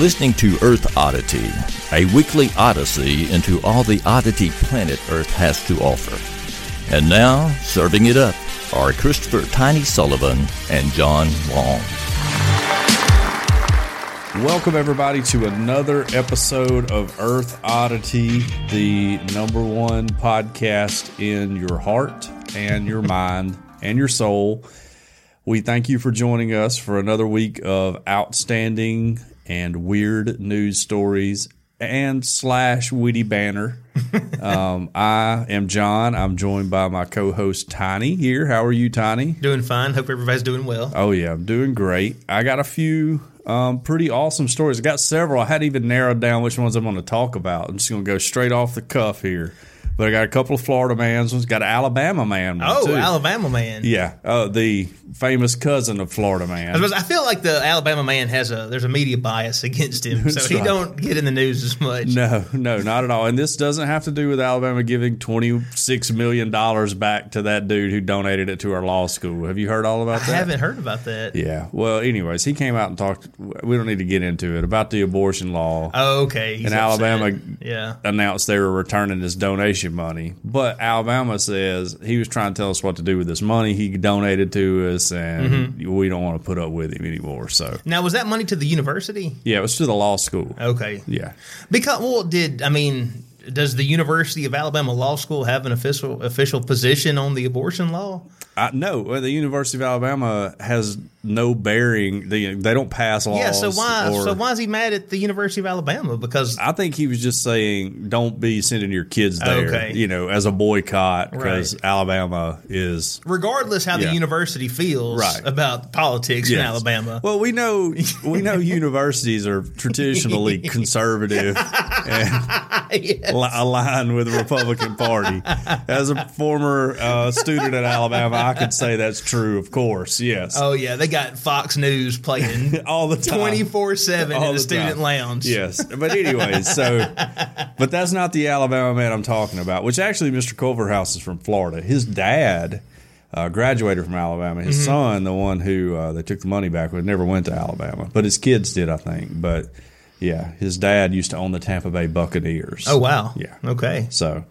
listening to Earth Oddity, a weekly odyssey into all the oddity planet Earth has to offer. And now, serving it up are Christopher Tiny Sullivan and John Long. Welcome, everybody, to another episode of Earth Oddity, the number one podcast in your heart and your mind and your soul. We thank you for joining us for another week of outstanding and weird news stories and slash witty banner. um, I am John. I'm joined by my co-host Tiny here. How are you, Tiny? Doing fine. Hope everybody's doing well. Oh yeah, I'm doing great. I got a few um, pretty awesome stories. I got several. I hadn't even narrowed down which ones I'm going to talk about. I'm just going to go straight off the cuff here. But I got a couple of Florida mans. One's got an Alabama man. one, Oh, too. Alabama man. Yeah, uh, the famous cousin of Florida man. I, suppose- I feel like the Alabama man has a there's a media bias against him, so That's he right. don't get in the news as much. No, no, not at all. And this doesn't have to do with Alabama giving twenty six million dollars back to that dude who donated it to our law school. Have you heard all about I that? I haven't heard about that. Yeah. Well, anyways, he came out and talked. We don't need to get into it about the abortion law. Oh, okay. He's In upset. Alabama, yeah. announced they were returning his donation money. But Alabama says he was trying to tell us what to do with this money he donated to us, and Mm-hmm. we don't want to put up with him anymore. So, Now, was that money to the university? yeah, it was to the law school. Okay. Yeah. Because well, did I mean? Does the University of Alabama Law School have an official official position on the abortion law? I, no, the University of Alabama has no bearing. They, they don't pass laws. yeah. So why? or- so why is he mad at the University of Alabama? Because I think he was just saying, don't be sending your kids there, Okay. you know, as a boycott because Right. Alabama is regardless how Yeah. the university feels Right. about politics in Alabama, Well, we know we know universities are traditionally conservative and Yes. li- aligned with the Republican Party. As a former uh, student at Alabama, I could say that's true. Of course, yes, Oh yeah, they got Fox News playing all the time, twenty four seven in the, the student time. lounge. Yes, but anyways, so but that's not the Alabama man I'm talking about. Which actually, Mr. Culverhouse is from Florida. His dad uh, graduated from Alabama. Mm-hmm. His son, the one who uh, they took the money back with, never went to Alabama, but his kids did, I think. But yeah, his dad used to own the Tampa Bay Buccaneers. Oh wow. Yeah. Okay. So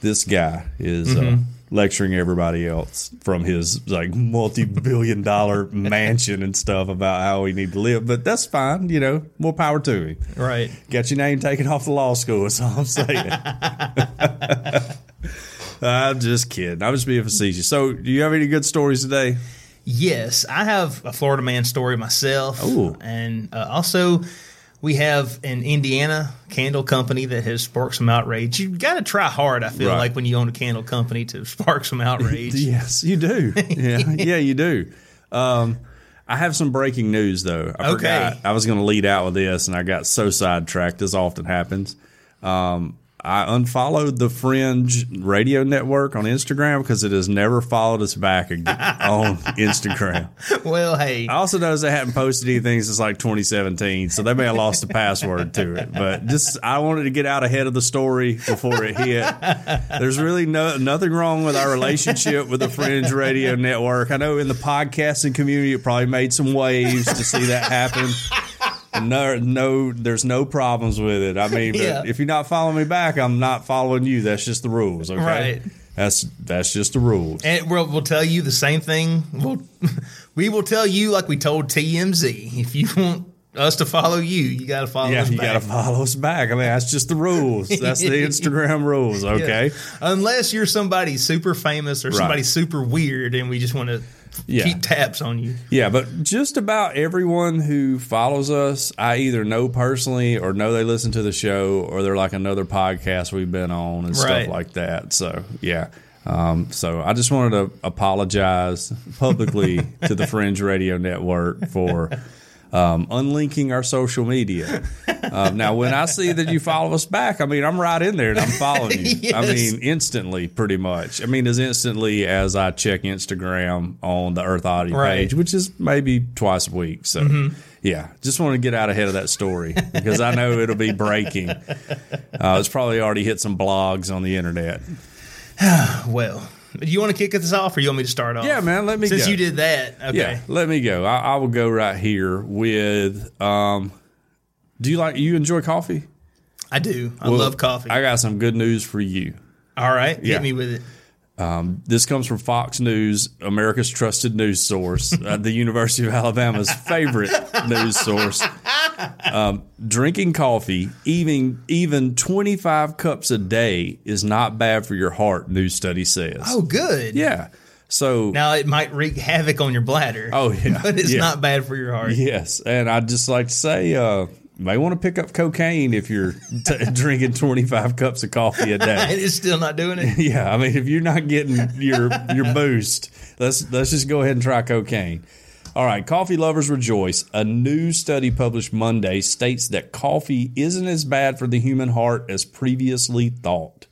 this guy is Mm-hmm. uh, lecturing everybody else from his like multi-billion dollar mansion and stuff about how we need to live. But that's fine, you know. More power to him. Right. Got your name taken off the law school. That's all I'm saying. I'm just kidding. I'm just being facetious. So, do you have any good stories today? Yes, I have a Florida man story myself. Ooh. And uh, also, we have an Indiana candle company that has sparked some outrage. You got to try hard, I feel Right. like, when you own a candle company to spark some outrage. Yes, you do. Yeah, yeah, you do. Um, I have some breaking news though. I Okay. forgot I was going to lead out with this, and I got so sidetracked. This often happens. Um, I unfollowed the Fringe Radio Network on Instagram because it has never followed us back again on Instagram. well, hey, I also noticed they haven't posted anything since like 2017, so they may have lost the password to it. But just I wanted to get out ahead of the story before it hit. There's really no nothing wrong with our relationship with the Fringe Radio Network. I know in the podcasting community, it probably made some waves to see that happen. No, no, there's no problems with it. I mean, Yeah. if you're not following me back, I'm not following you. That's just the rules, okay? Right. That's that's just the rules. And we'll, we'll tell you the same thing. We'll, we will tell you like we told TMZ. If you want us to follow you, you got to follow Yeah, us you back. got to follow us back. I mean, that's just the rules. That's the Instagram rules. Okay. Yeah. Unless you're somebody super famous or somebody super weird, and we just want to Yeah. keep tabs on you. Yeah, but just about everyone who follows us, I either know personally or know they listen to the show or they're like another podcast we've been on and Right. stuff like that. So, yeah. Um, so I just wanted to apologize publicly to the Fringe Radio Network for um, unlinking our social media. Um, now, when I see that you follow us back, I mean, I'm right in there and I'm following you. I mean, instantly, pretty much. I mean, as instantly as I check Instagram on the Earth Oddity Right. page, which is maybe twice a week. So, yeah, just want to get out ahead of that story because I know it'll be breaking. Uh, it's probably already hit some blogs on the internet. Well, do you want to kick this off, or you want me to start off? Yeah, man, let me Since go. you did that, okay. Yeah, let me go. I, I will go right here with. Um, do you like you enjoy coffee? I do. I Well, love coffee. I got some good news for you. All right, Yeah. hit me with it. This comes from Fox News, America's trusted news source, uh, the University of Alabama's favorite news source. Um, drinking coffee, even even twenty five cups a day, is not bad for your heart. New study says. Oh, good. yeah. So Now it might wreak havoc on your bladder. Oh, yeah. but it's Yeah. not bad for your heart. Yes, and I'd just like to say, uh, you may want to pick up cocaine if you're t- drinking 25 cups of coffee a day. And day. it's still not doing it. Yeah, I mean, if you're not getting your your boost, let's let's just go ahead and try cocaine. All right, coffee lovers rejoice. A new study published Monday states that coffee isn't as bad for the human heart as previously thought.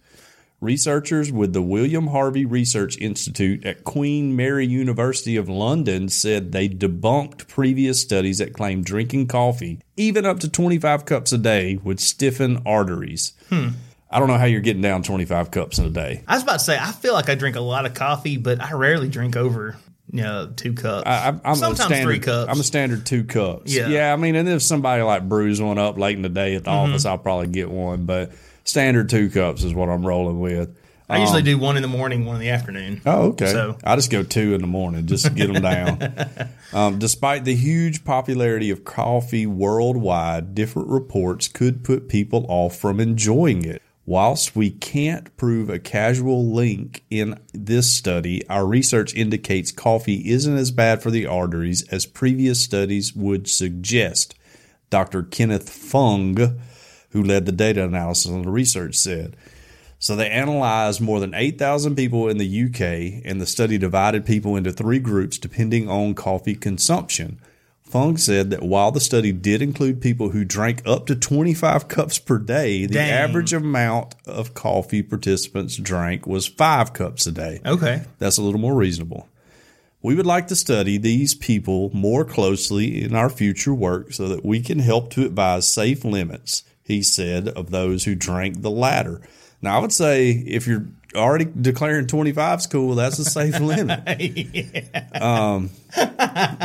Researchers with the William Harvey Research Institute at Queen Mary University of London said they debunked previous studies that claimed drinking coffee, even up to 25 cups a day, would stiffen arteries. Hmm. I don't know how you're getting down 25 cups in a day. I was about to say, I feel like I drink a lot of coffee, but I rarely drink over, you know, two cups. I, I'm a Sometimes standard, three cups. I'm a standard two cups. Yeah. yeah. I mean, and if somebody like brews one up late in the day at the Mm-hmm. office, I'll probably get one. But standard two cups is what I'm rolling with. I usually do one in the morning, one in the afternoon. Oh, okay. So- I just go two in the morning just to get them down. um, despite the huge popularity of coffee worldwide, different reports could put people off from enjoying it. Whilst we can't prove a casual link in this study, our research indicates coffee isn't as bad for the arteries as previous studies would suggest. Dr. Kenneth Fung, who led the data analysis on the research, said. So they analyzed more than 8,000 people in the UK, and the study divided people into three groups depending on coffee consumption. Fung said that while the study did include people who drank up to 25 cups per day, the Dang. average amount of coffee participants drank was five cups a day. Okay. That's a little more reasonable. We would like to study these people more closely in our future work so that we can help to advise safe limits, he said, of those who drank the latter. Now, I would say if you're already declaring 25 is cool, that's a safe limit. Um,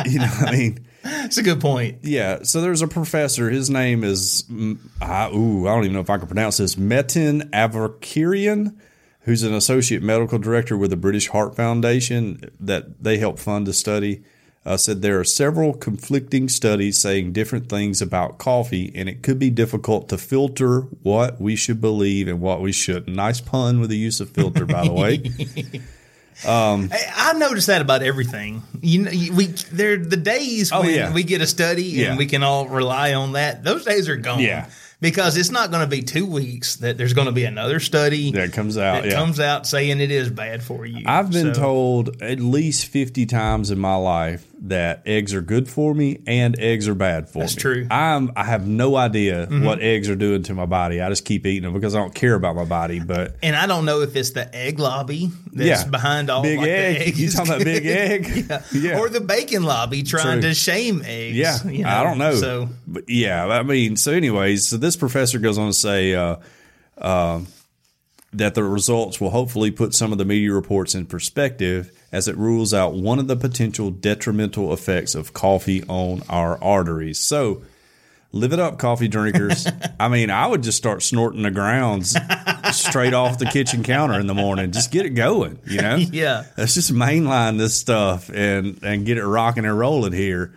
you know, I mean, That's a good point. yeah. So there's a professor. His name is mm, I, ooh, I don't even know if I can pronounce this. Metin Avakirian, who's an associate medical director with the British Heart Foundation that they help fund the study. Uh, said there are several conflicting studies saying different things about coffee, and it could be difficult to filter what we should believe and what we shouldn't. Nice pun with the use of filter, by the way. Um, I, I noticed that about everything. You know, we there the days Oh, when yeah. we get a study Yeah. and we can all rely on that. Those days are gone. Yeah. Because it's not going to be two weeks that there's going to be another study That comes out. that yeah. comes out saying it is bad for you. I've been So- told at least 50 times in my life that eggs are good for me and eggs are bad for That's me. That's true. Mm-hmm. I'm I have no idea what eggs are doing to my body. I just keep eating them because I don't care about my body, but And I don't know if it's the egg lobby that's Yeah. behind all Big like, egg. You talking about big egg? yeah. Yeah. or the bacon lobby trying True. to shame eggs. yeah, you I don't know. So but yeah, I mean, so anyways, so this professor goes on to say uh, uh, that the results will hopefully put some of the media reports in perspective as it rules out one of the potential detrimental effects of coffee on our arteries. So, live it up, coffee drinkers. I mean, I would just start snorting the grounds straight off the kitchen counter in the morning. Just get it going, you know? Yeah. Let's just mainline this stuff and and get it rocking and rolling here.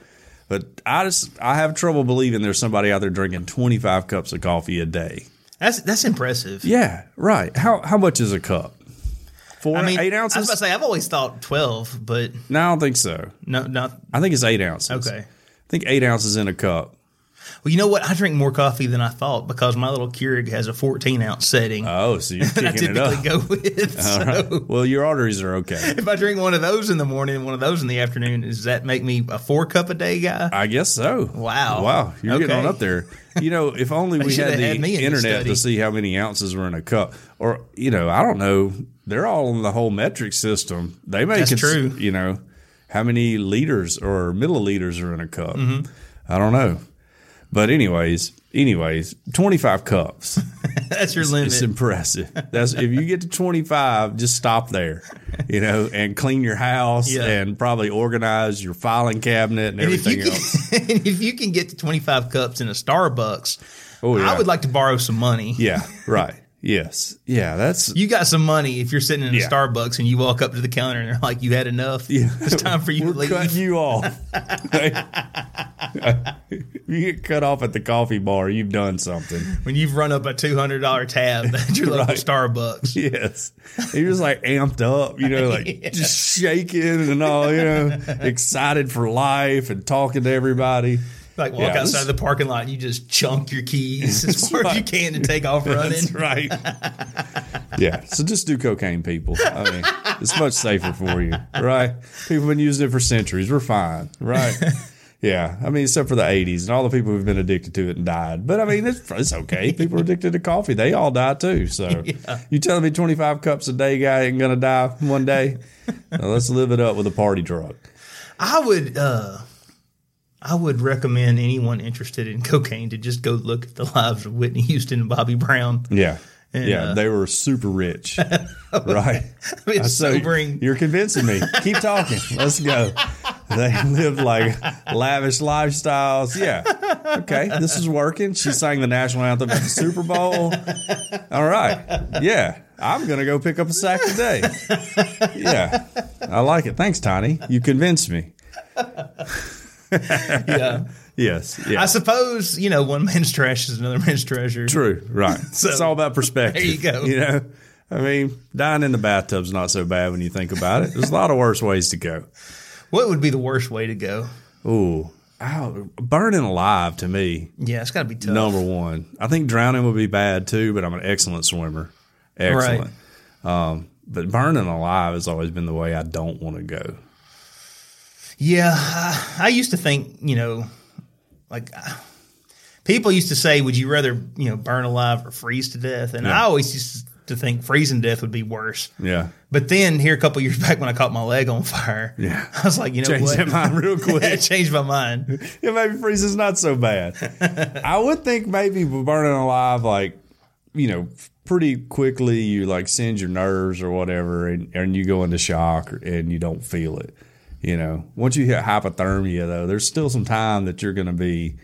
But I just I have trouble believing there's somebody out there drinking 25 cups of coffee a day. that's that's impressive. Yeah, right. How how much is a cup? Four, I mean, eight ounces. I was about to say I've always thought twelve, but no, I don't think so. no, not I think it's eight ounces. okay. I think eight ounces in a cup. Well, you know what? I drink more coffee than I thought because my little Keurig has a 14 ounce setting Oh, so you're I kicking it up. typically go with. So right. Well, your arteries are okay. if I drink one of those in the morning and one of those in the afternoon, does that make me a four cup a day guy? I guess so. Wow. Wow. You're getting Okay. on up there. You know, if only we had the had me in the internet to see how many ounces were in a cup. Or, you know, I don't know. They're all in the whole metric system. They may That's cons- true. You know, how many liters or milliliters are in a cup. Mm-hmm. I don't know. But anyways, anyways, 25 cups. That's your limit. It's impressive. That's if you get to 25, just stop there, you know, and clean your house Yeah. and probably organize your filing cabinet and and everything else. and if you can get to 25 cups in a Starbucks, Oh, yeah. I would like to borrow some money. Yeah, right. Yes. Yeah, that's You got some money if you're sitting in a Yeah. Starbucks and you walk up to the counter and they're like, "You had enough. yeah. It's time for you We're to leave." cutting you off. you get cut off at the coffee bar, you've done something. when you've run up a two hundred dollar tab at your local Right. Starbucks. Yes. You're just like amped up, you know, like just shaking and all, you know, excited for life and talking to everybody. Like walk Yeah, outside this- the parking lot and you just chunk your keys as far as you can and take off running. That's right. yeah. So just do cocaine, people. I mean, it's much safer for you, right? People have been using it for centuries. We're fine, right? Yeah. I mean, except for the 80s and all the people who've been addicted to it and died. But I mean, it's, it's okay. People are addicted to coffee. They all die too. So you telling me 25 cups a day guy ain't going to die one day? Now, let's live it up with a party drug. I would uh I would recommend anyone interested in cocaine to just go look at the lives of Whitney Houston and Bobby Brown. Yeah. And, yeah. uh, they were super rich. right. It's So sobering. You're convincing me. Keep talking. Let's go. They lived like lavish lifestyles. Yeah. Okay. This is working. She sang the national anthem at the Super Bowl. All right. Yeah. I'm going to go pick up a sack today. Yeah. I like it. Thanks, Tiny. You convinced me. Yeah. Yes. Yeah. I suppose, you know, one man's trash is another man's treasure. True. Right. so, it's all about perspective. There you go. You know, I mean, dying in the bathtub's not so bad when you think about it. There's a lot of worse ways to go. What would be the worst way to go? Ooh, ow, burning alive to me, Yeah, it's got to be tough. number one. I think drowning would be bad too, but I'm an excellent swimmer. Excellent. Um, but burning alive has always been the way I don't want to go. Yeah, I, I used to think, you know, like uh, people used to say, "Would you rather, you know, burn alive or freeze to death?" And I always used to think freezing to death would be worse. Yeah. But then here a couple years back when I caught my leg on fire, Yeah. I was like, you know Changed what? that mind real quick. Changed my mind. yeah, maybe freezing's not so bad. I would think maybe burning alive, like, you know, pretty quickly you like send your nerves or whatever and, and you go into shock and you don't feel it. You know, once you hit hypothermia, though, there's still some time that you're going to be,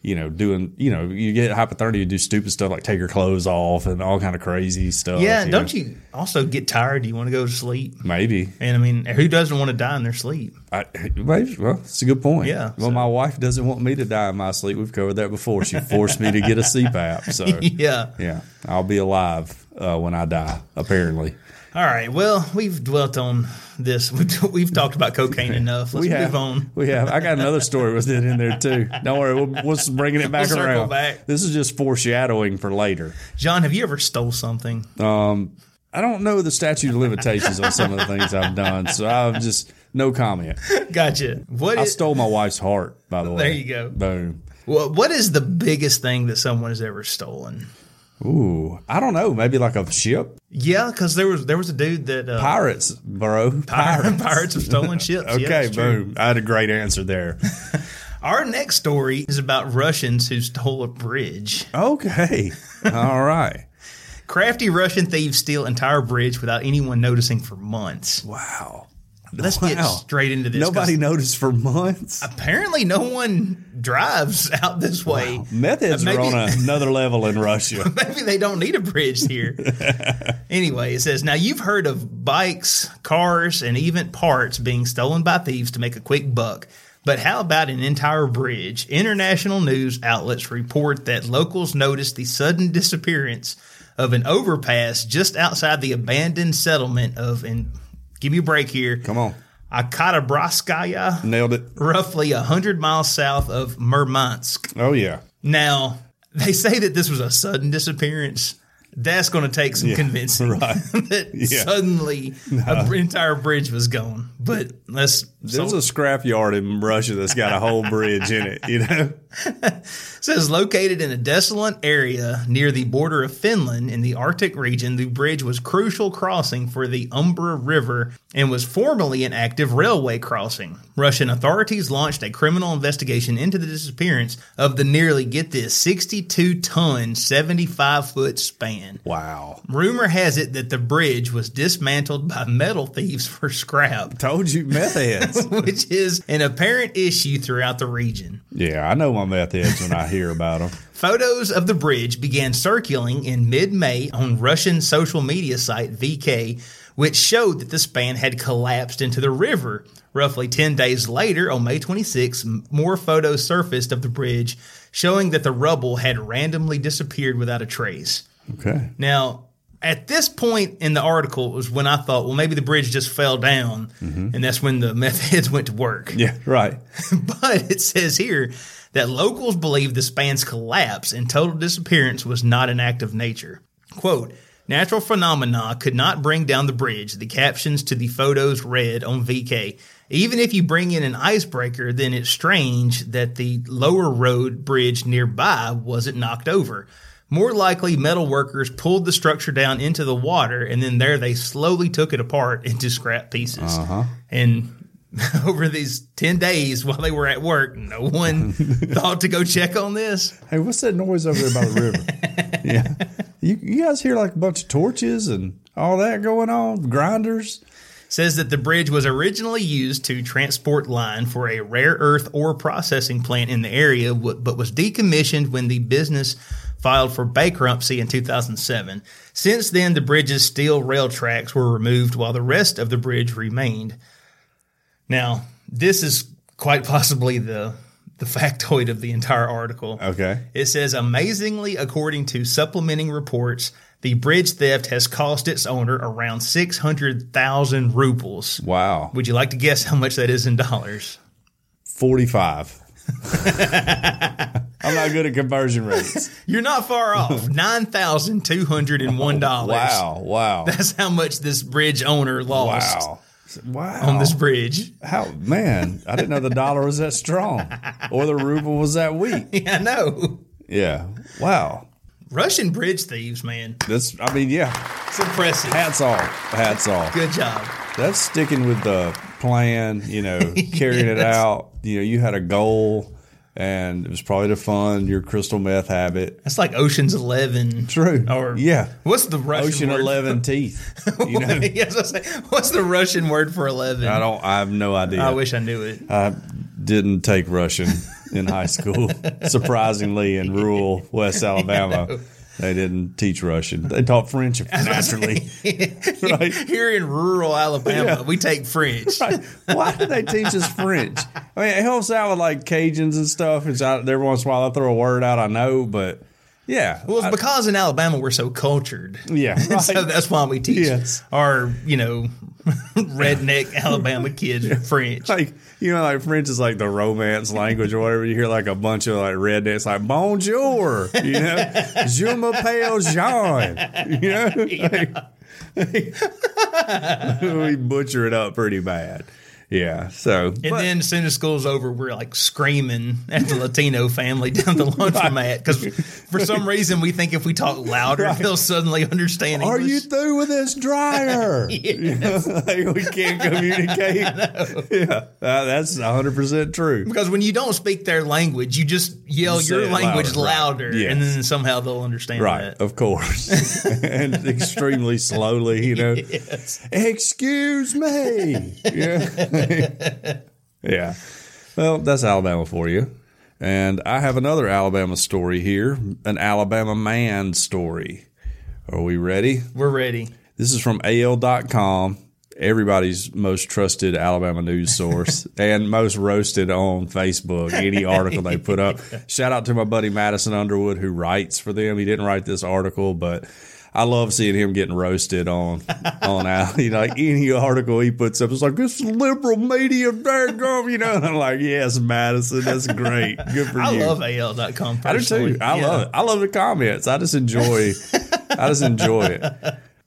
you know, doing, you know, you get hypothermia, you do stupid stuff like take your clothes off and all kind of crazy stuff. Yeah, you don't know. you also get tired? Do you want to go to sleep? Maybe. And I mean, who doesn't want to die in their sleep? I, maybe. Well, it's a good point. Yeah, Well, so- my wife doesn't want me to die in my sleep. We've covered that before. She forced me to get a CPAP. So, Yeah. yeah, I'll be alive uh, when I die, apparently. All right. Well, we've dwelt on this. We've, talked about cocaine enough. Let's we move have. on. We have. I got another story with it in there, too. Don't worry. We'll, we'll bringing it back We'll around. back. This is just foreshadowing for later. John, have you ever stole something? Um, I don't know the statute of limitations on some of the things I've done, so I've just no comment. Gotcha. What I is, stole my wife's heart, by the way. There you go. Boom. Well, what is the biggest thing that someone has ever stolen? Ooh, I don't know. Maybe like a ship. Yeah, because there was there was a dude that uh, Pirates, bro. pirates. pirates have stolen ships. Yeah, Okay, true. boom. I had a great answer there. Our next story is about Russians who stole a bridge. Okay. All right. Crafty Russian thieves steal entire bridge without anyone noticing for months. Wow. Let's get straight into this. Nobody noticed for months. Apparently, no one drives out this way. Methods maybe- are on another level in Russia. Maybe they don't need a bridge here. anyway, it says now you've heard of bikes, cars, and even parts being stolen by thieves to make a quick buck. But how about an entire bridge? International news outlets report that locals noticed the sudden disappearance of an overpass just outside the abandoned settlement of and give me a break here. Come on. Akatabraskaya, Nailed it. roughly 100 miles south of Murmansk. Oh yeah. Now, they say that this was a sudden disappearance. That's going to take some convincing right. that Yeah. suddenly an entire bridge was gone. But let's. There's a scrapyard in Russia that's got a whole bridge in it. You know. says located in a desolate area near the border of Finland in the Arctic region, the bridge was crucial crossing for the Umbra River and was formerly an active railway crossing. Russian authorities launched a criminal investigation into the disappearance of the nearly get this 62 ton, 75 foot span. Wow. Rumor has it that the bridge was dismantled by metal thieves for scrap, Told you, meth heads. which is an apparent issue throughout the region. yeah, I know my meth heads when I hear about them. Photos of the bridge began circulating in mid May on Russian social media site VK, which showed that the span had collapsed into the river. Roughly 10 days later, on May 26, more photos surfaced of the bridge showing that the rubble had randomly disappeared without a trace. Okay. Now, at this point in the article was when I thought, well, maybe the bridge just fell down, mm-hmm. and that's when the meth heads went to work. Yeah. Right. But it says here that locals believe the span's collapse and total disappearance was not an act of nature. Quote, natural phenomena could not bring down the bridge, the captions to the photos read on VK. Even if you bring in an icebreaker, then it's strange that the lower road bridge nearby wasn't knocked over. More likely, metal workers pulled the structure down into the water, and then there they slowly took it apart into scrap pieces. Uh-huh. And over these 10 days while they were at work, no one thought to go check on this. Hey, what's that noise over there by the river? yeah. You, you guys hear like a bunch of torches and all that going on? Grinders? Says that the bridge was originally used to transport line for a rare earth ore processing plant in the area, but was decommissioned when the business filed for bankruptcy in 2007. Since then, the bridge's steel rail tracks were removed while the rest of the bridge remained. Now, this is quite possibly the the factoid of the entire article. Okay. It says, amazingly, according to supplementing reports, the bridge theft has cost its owner around 600,000 rubles. Wow. Would you like to guess how much that is in dollars? 45. I'm not good at conversion rates. You're not far off. $9,201. Wow. Wow. That's how much this bridge owner lost Wow. Wow. on this bridge. How, man, I didn't know the dollar was that strong or the ruble was that weak. Yeah, I know. Yeah. Wow. Russian bridge thieves, man. That's, I mean, yeah. It's impressive. Hats off. Hats off. Good job. That's sticking with the plan, you know, carrying it out. You know, you had a goal and it was probably to fund your crystal meth habit. That's like Ocean's Eleven. True. Or yeah. What's the Russian Ocean word? 11 teeth. You know, yes, I saying, what's the Russian word for eleven? I don't, I have no idea. I wish I knew it. I didn't take Russian in high school. Surprisingly, in rural West Alabama, they didn't teach Russian. They taught French naturally. right? Here in rural Alabama, Yeah. we take French. Right. Why did they teach us French? I mean, it helps out with like Cajuns and stuff. It's out every once in a while I throw a word out I know, but yeah. Well, it's I- because in Alabama we're so cultured. yeah. Right. So that's why we teach Yes. our, you know, redneck Alabama kids French. like you know, like French is like the romance language or whatever. You hear like a bunch of like rednecks like bonjour, you know, je m'appelle Jean, you know. Like, we butcher it up pretty bad. Yeah. So And then as soon as school's over, we're like screaming at the Latino family down the laundromat because for some reason we think if we talk louder, they'll suddenly understand Are English. you through with this dryer? Yes. like we can't communicate. Yeah, uh, that's hundred percent true. Because when you don't speak their language, you just yell Say your language louder, right. louder, Yes. and then somehow they'll understand Right, that. of course, and extremely slowly. You know, Yes. excuse me. Yeah, yeah. Well, that's Alabama for you. And I have another Alabama story here, an Alabama man story. Are we ready? We're ready. This is from AL.com, everybody's most trusted Alabama news source and most roasted on Facebook, any article they put up. Shout out to my buddy Madison Underwood who writes for them. He didn't write this article, but I love seeing him getting roasted on on out. You know, like any article he puts up, it's like this liberal media, daggum, you know. And I'm like, yes, Madison, that's great. Good for I you. I love AL.com. I do personally. too. I Yeah. love it. I love the comments. I just enjoy. I just enjoy it.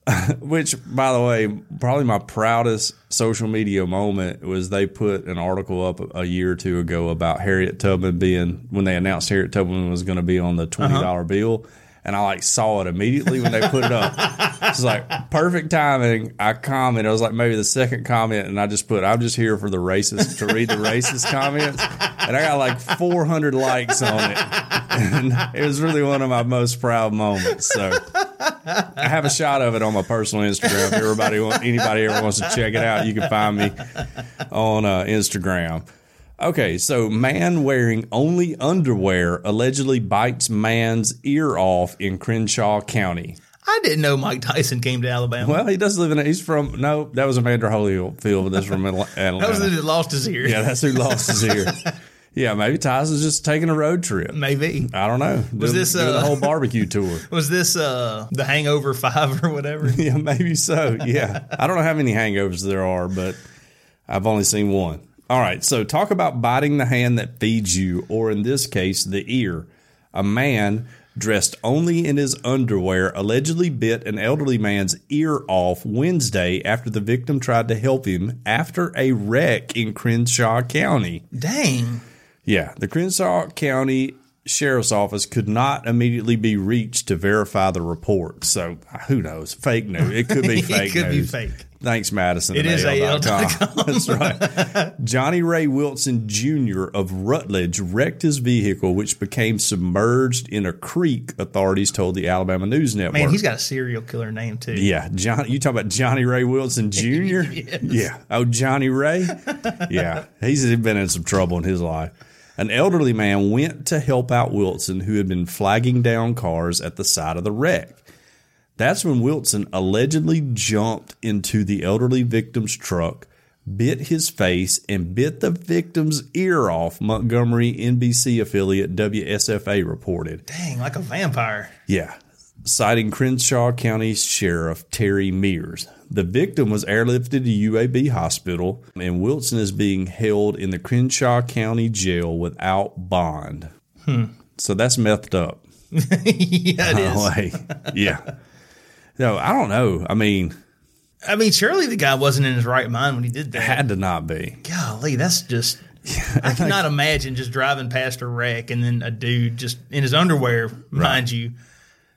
Which, by the way, probably my proudest social media moment was they put an article up a year or two ago about Harriet Tubman being when they announced Harriet Tubman was going to be on the twenty dollar bill, and I like saw it immediately when they put it up. It's like perfect timing. I comment. I was like maybe the second comment, and I just put, "I'm just here for the racist to read the racist comments," and I got like 400 likes on it, and it was really one of my most proud moments. So. I have a shot of it on my personal Instagram. If everybody, anybody ever wants to check it out, you can find me on uh, Instagram. Okay, so man wearing only underwear allegedly bites man's ear off in Crenshaw County. I didn't know Mike Tyson came to Alabama. Well, he does live in. It. He's from no, that was Evander Holyfield, but that's from Atla- Atlanta. that was who lost his ear. yeah, that's who lost his ear. Yeah, maybe Tyson's just taking a road trip. Maybe. I don't know. Was this, doing the uh, whole barbecue tour? Was this uh the Hangover Five or whatever? Yeah, maybe so. Yeah. I don't know how many hangovers there are, but I've only seen one. All right. So talk about biting the hand that feeds you, or in this case, the ear. A man dressed only in his underwear allegedly bit an elderly man's ear off Wednesday after the victim tried to help him after a wreck in Crenshaw County. Dang. Yeah, the Crenshaw County Sheriff's Office could not immediately be reached to verify the report. So who knows? Fake news. It could be fake. It could be news. fake. Thanks, Madison. It is AL.com. That's right. Johnny Ray Wilson Jr. of Rutledge wrecked his vehicle, which became submerged in a creek. Authorities told the Alabama News Network. Man, he's got a serial killer name too. Yeah, John. You talk about Johnny Ray Wilson Jr. Yeah. Oh, Johnny Ray. Yeah, he's been in some trouble in his life. An elderly man went to help out Wilson, who had been flagging down cars at the side of the wreck. That's when Wilson allegedly jumped into the elderly victim's truck, bit his face, and bit the victim's ear off. Montgomery NBC affiliate WSFA reported. Dang, like a vampire. Yeah. Citing Crenshaw County Sheriff Terry Mears. The victim was airlifted to UAB Hospital, and Wilson is being held in the Crenshaw County Jail without bond. Hmm. So that's methed up. yeah, it is. Hey. Yeah. No, I don't know. I mean, I mean, surely the guy wasn't in his right mind when he did that. had to not be. Golly, that's just. I cannot imagine just driving past a wreck and then a dude just in his underwear, mind you,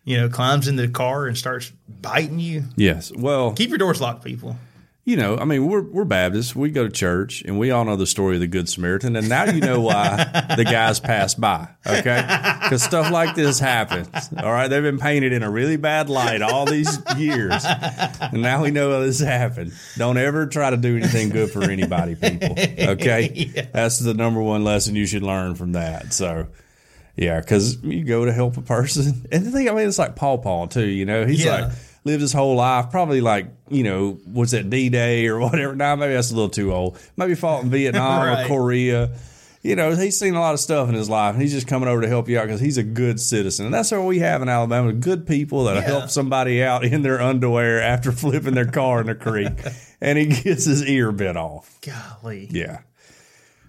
you know, climbs into the car and starts biting you. Yes. Well, Keep your doors locked, people. you know, I mean, we're we're Baptists. We go to church, and we all know the story of the Good Samaritan. And now you know why the guys pass by, okay? Because stuff like this happens. All right, they've been painted in a really bad light all these years, and now we know how this happened. Don't ever try to do anything good for anybody, people. Okay, that's the number one lesson you should learn from that. So. Yeah, because you go to help a person, and the thing I mean, it's like Paul Paul too. You know, he's Yeah. like lived his whole life, probably like you know, was that D Day or whatever? Now maybe that's a little too old. Maybe fought in Vietnam Right. or Korea. You know, he's seen a lot of stuff in his life, and he's just coming over to help you out because he's a good citizen, and that's what we have in Alabama: good people that Yeah. help somebody out in their underwear after flipping their car in the creek, and he gets his ear bit off. Golly, Yeah,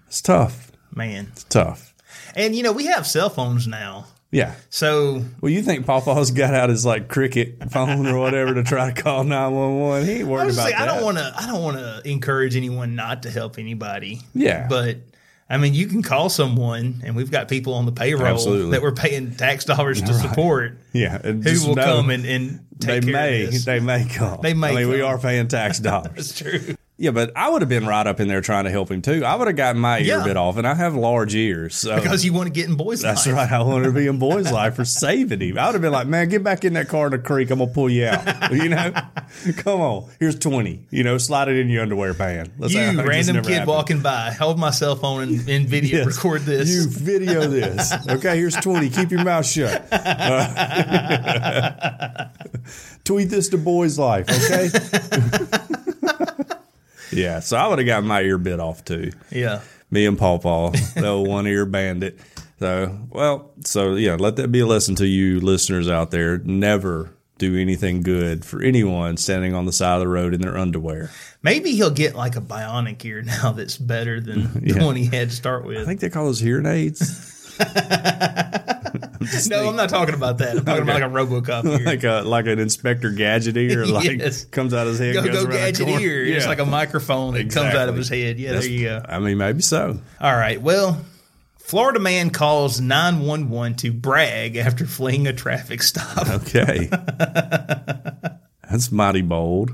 it's tough. man. It's tough. And you know, we have cell phones now. Yeah. So Well, you think Pawpaw's got out his like cricket phone or whatever to try to call nine one one? He ain't worried about like, that. I don't want to. I don't want to encourage anyone not to help anybody. Yeah. but I mean, you can call someone, and we've got people on the payroll Absolutely. that we're paying tax dollars to support. Yeah, and Who will know come and, and they take care may of this? they may call. They may I mean, we are paying tax dollars. That's true. Yeah, but I would have been right up in there trying to help him too. I would have gotten my ear Yeah. bit off, and I have large ears, so Because you want to get in boys' life. that's life. right. I wanted to be in boy's life for saving him. I would have been like, man, get back in that car in the creek. I'm gonna pull you out. you know, come on. Here's twenty. You know, slide it in your underwear pan. Let's You act random kid happened. walking by, hold my cell phone and, and video Yes. record this. You video this. Okay, here's 20. Keep your mouth shut. Uh, tweet this to Boys Life, okay? Yeah, so I would have got my ear bit off too. yeah. Me and Paw Paw, the old one ear bandit. So, well, so yeah, let that be a lesson to you listeners out there. Never do anything good for anyone standing on the side of the road in their underwear. Maybe he'll get like a bionic ear now that's better than the Yeah. one he had to start with. I think they call those hearing aids. No, I'm not talking about that. I'm talking about like a RoboCop ear. like a like an Inspector Gadget ear, like Yes. comes out his head. go goes go around the gadget corner. ear. It's like a microphone that comes out of his head. Yeah, there you go. I mean, maybe so. All right. Well, Florida man calls 911 to brag after fleeing a traffic stop. Okay, that's mighty bold.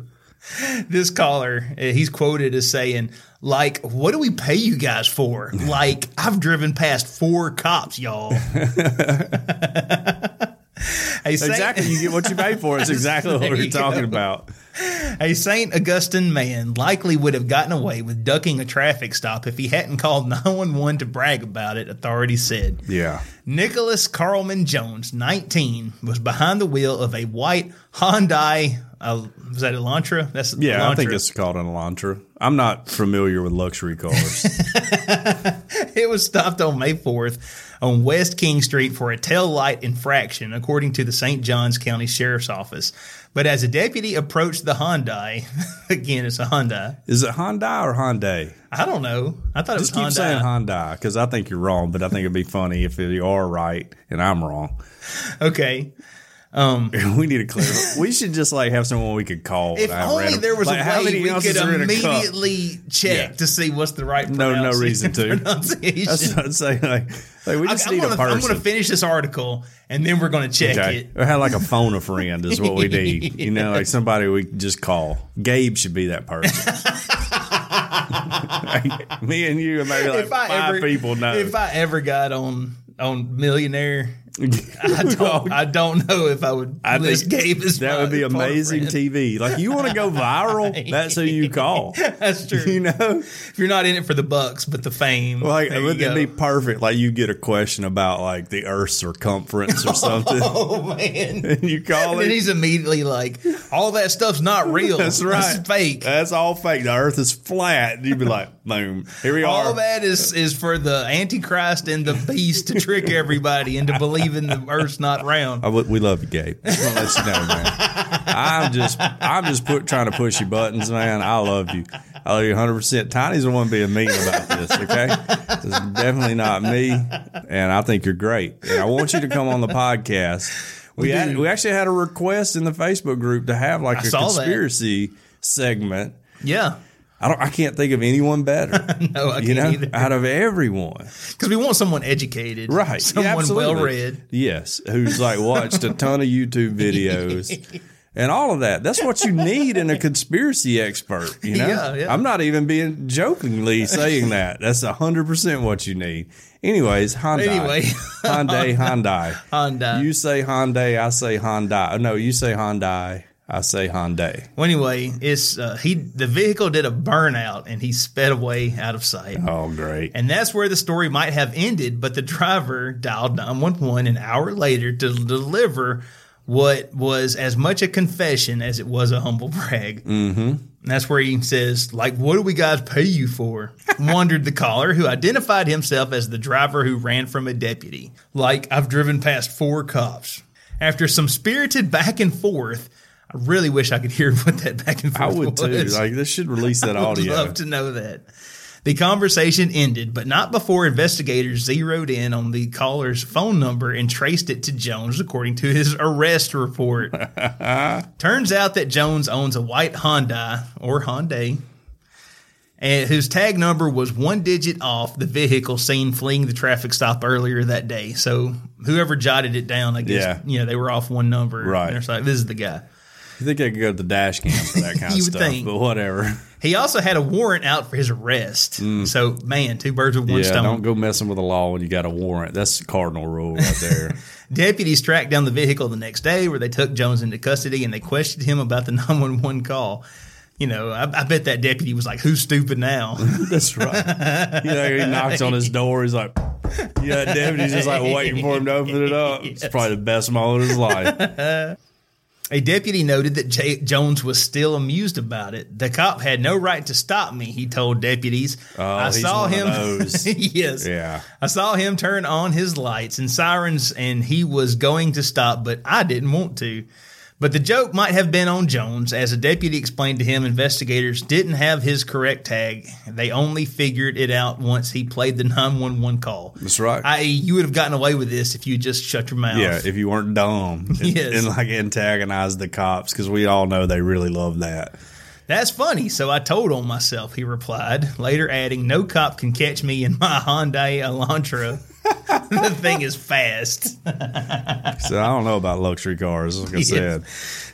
this caller, uh, he's quoted as saying, like, what do we pay you guys for? Like, I've driven past four cops, y'all. A Saint- Exactly, you get what you pay for. It's exactly what we're talking go. about. A St. Augustine man likely would have gotten away with ducking a traffic stop if he hadn't called 911 to brag about it, authorities said. Yeah, Nicholas Carlman Jones, 19, was behind the wheel of a white Hyundai. Uh, was that Elantra? That's yeah. I think it's called an Elantra. I'm not familiar with luxury cars. It was stopped on May 4th on West King Street for a tail light infraction, according to the St. Johns County Sheriff's Office. But as a deputy approached the Hyundai, again, it's a Hyundai. Is it Hyundai or Hyundai? I don't know. I thought it Just was keep saying Hyundai. Hyundai because I think you're wrong, but I think it'd be funny if you are right and I'm wrong. Okay. Um, we need to clear. We should just like have someone we could call. If only there was like, a way we could are in a cup? immediately check Yeah. to see what's the right No, no reason to. pronunciation. That's what I'm saying. Like, like we just am need gonna, a person. I'm going to finish this article and then we're going to check Okay. it. Or have like a phone a friend is what we need. You know, like somebody we can just call. Gabe should be that person. Like, me and you maybe like if I five ever, people know. if I ever got on on Millionaire, I don't, I don't know if I would I think Gabe as that would be amazing. TV. Like you want to go viral, that's who you call. That's true. You know, if you're not in it for the bucks, but the fame, like it would be perfect. Like you get a question about like the Earth's circumference or something, Oh man. and you call And it. he's immediately like, "All that stuff's not real. That's right. That's fake. That's all fake. The Earth is flat. And you'd be like, boom, here we are. All that is is for the Antichrist and the beast to trick everybody into believing the Earth's not round." I we love you, Gabe. Just want to let you know, man. I'm just, I'm just put, trying to push your buttons, man. I love you. I love you 100. percent Tiny's the one being mean about this. Okay, this is definitely not me, and I think you're great. And I want you to come on the podcast. We had, we actually had a request in the Facebook group to have like I a saw that. conspiracy segment. Yeah. I don't. I can't think of anyone better. No, I you know, can't either. out of everyone. Because we want someone educated, Right. Someone absolutely. well read. Yes. Who's like watched a ton of YouTube videos and all of that. That's what you need in a conspiracy expert. You know, Yeah, yeah. I'm not even being jokingly saying that. That's hundred percent what you need. Anyways, Hyundai. Anyway. Hyundai, Hyundai. Hyundai. You say Hyundai, I say Hyundai. No, you say Hyundai, I say Hyundai. Well, anyway, it's uh, he. The vehicle did a burnout and he sped away out of sight. Oh, great. And that's where the story might have ended, but the driver dialed 911 an hour later to deliver what was as much a confession as it was a humble brag. Mm-hmm. And that's where he says, like, what do we guys pay you for? Wondered the caller, who identified himself as the driver who ran from a deputy. Like, I've driven past four cops. After some spirited back and forth, I really wish I could hear what that back and forth I would too. Like, this should release that audio. I would audio. love to know that. The conversation ended, but not before investigators zeroed in on the caller's phone number and traced it to Jones, according to his arrest report. Turns out that Jones owns a white Honda or Hyundai, and whose tag number was one digit off the vehicle seen fleeing the traffic stop earlier that day. So whoever jotted it down, I guess, Yeah. you know, they were off one number. Right. And they're like, this is the guy. You think I could go to the dash cam for that kind of You would stuff, think. but whatever. He also had a warrant out for his arrest. So, man, two birds with one Mm. Yeah, stone. don't go messing with the law when you got a warrant. That's the cardinal rule right there. Deputies tracked down the vehicle the next day where they took Jones into custody and they questioned him about the 911 call. You know, I, I bet that deputy was like, who's stupid now? That's right. You know, he knocks on his door. He's like, yeah, deputy's just like waiting for him to open it up. It's probably the best moment of his life. A deputy noted that J- Jones was still amused about it. The cop had no right to stop me, he told deputies. I he's saw him. yes. Yeah. I saw him turn on his lights and sirens, and he was going to stop, but I didn't want to. But the joke might have been on Jones, as a deputy explained to him investigators didn't have his correct tag. They only figured it out once he played the 911 call. That's right. I.e., you would have gotten away with this if you just shut your mouth. yeah, if you weren't dumb and, Yes. and like antagonize the cops because we all know they really love that. That's funny. So I told on myself, he replied, later adding, No cop can catch me in my Hyundai Elantra. the thing is fast. So I don't know about luxury cars. Like I said,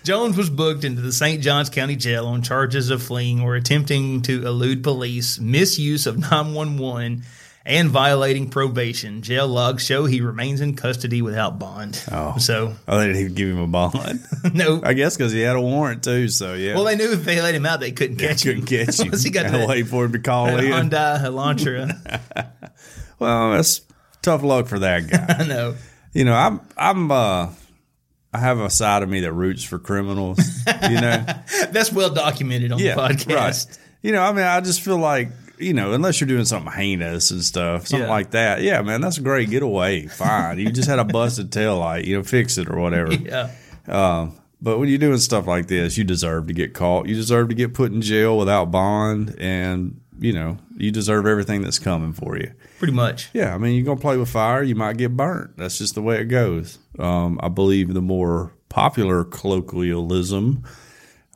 Jones was booked into the St. Johns County Jail on charges of fleeing or attempting to elude police, misuse of 911, and violating probation. Jail logs show he remains in custody without bond. Oh. So, oh, they didn't even give him a bond. no. I guess because he had a warrant too. So yeah, Well, they knew if they let him out, they couldn't catch couldn't him. catch you. Unless he got Gotta wait for him to call in. Hyundai Elantra. Well, that's tough luck for that guy. I know. you know, I'm I'm uh I have a side of me that roots for criminals. You know, That's well documented on the podcast. right. You know, I mean, I just feel like you know, unless you're doing something heinous and stuff, something Yeah. like that. Yeah, man, that's a great getaway. Fine, you just had a busted tail light. You know, fix it or whatever. Yeah. Um, but when you're doing stuff like this, you deserve to get caught. You deserve to get put in jail without bond, and you know, you deserve everything that's coming for you. Pretty much. Yeah, I mean, you're gonna play with fire, you might get burnt. That's just the way it goes. Um, I believe the more popular colloquialism,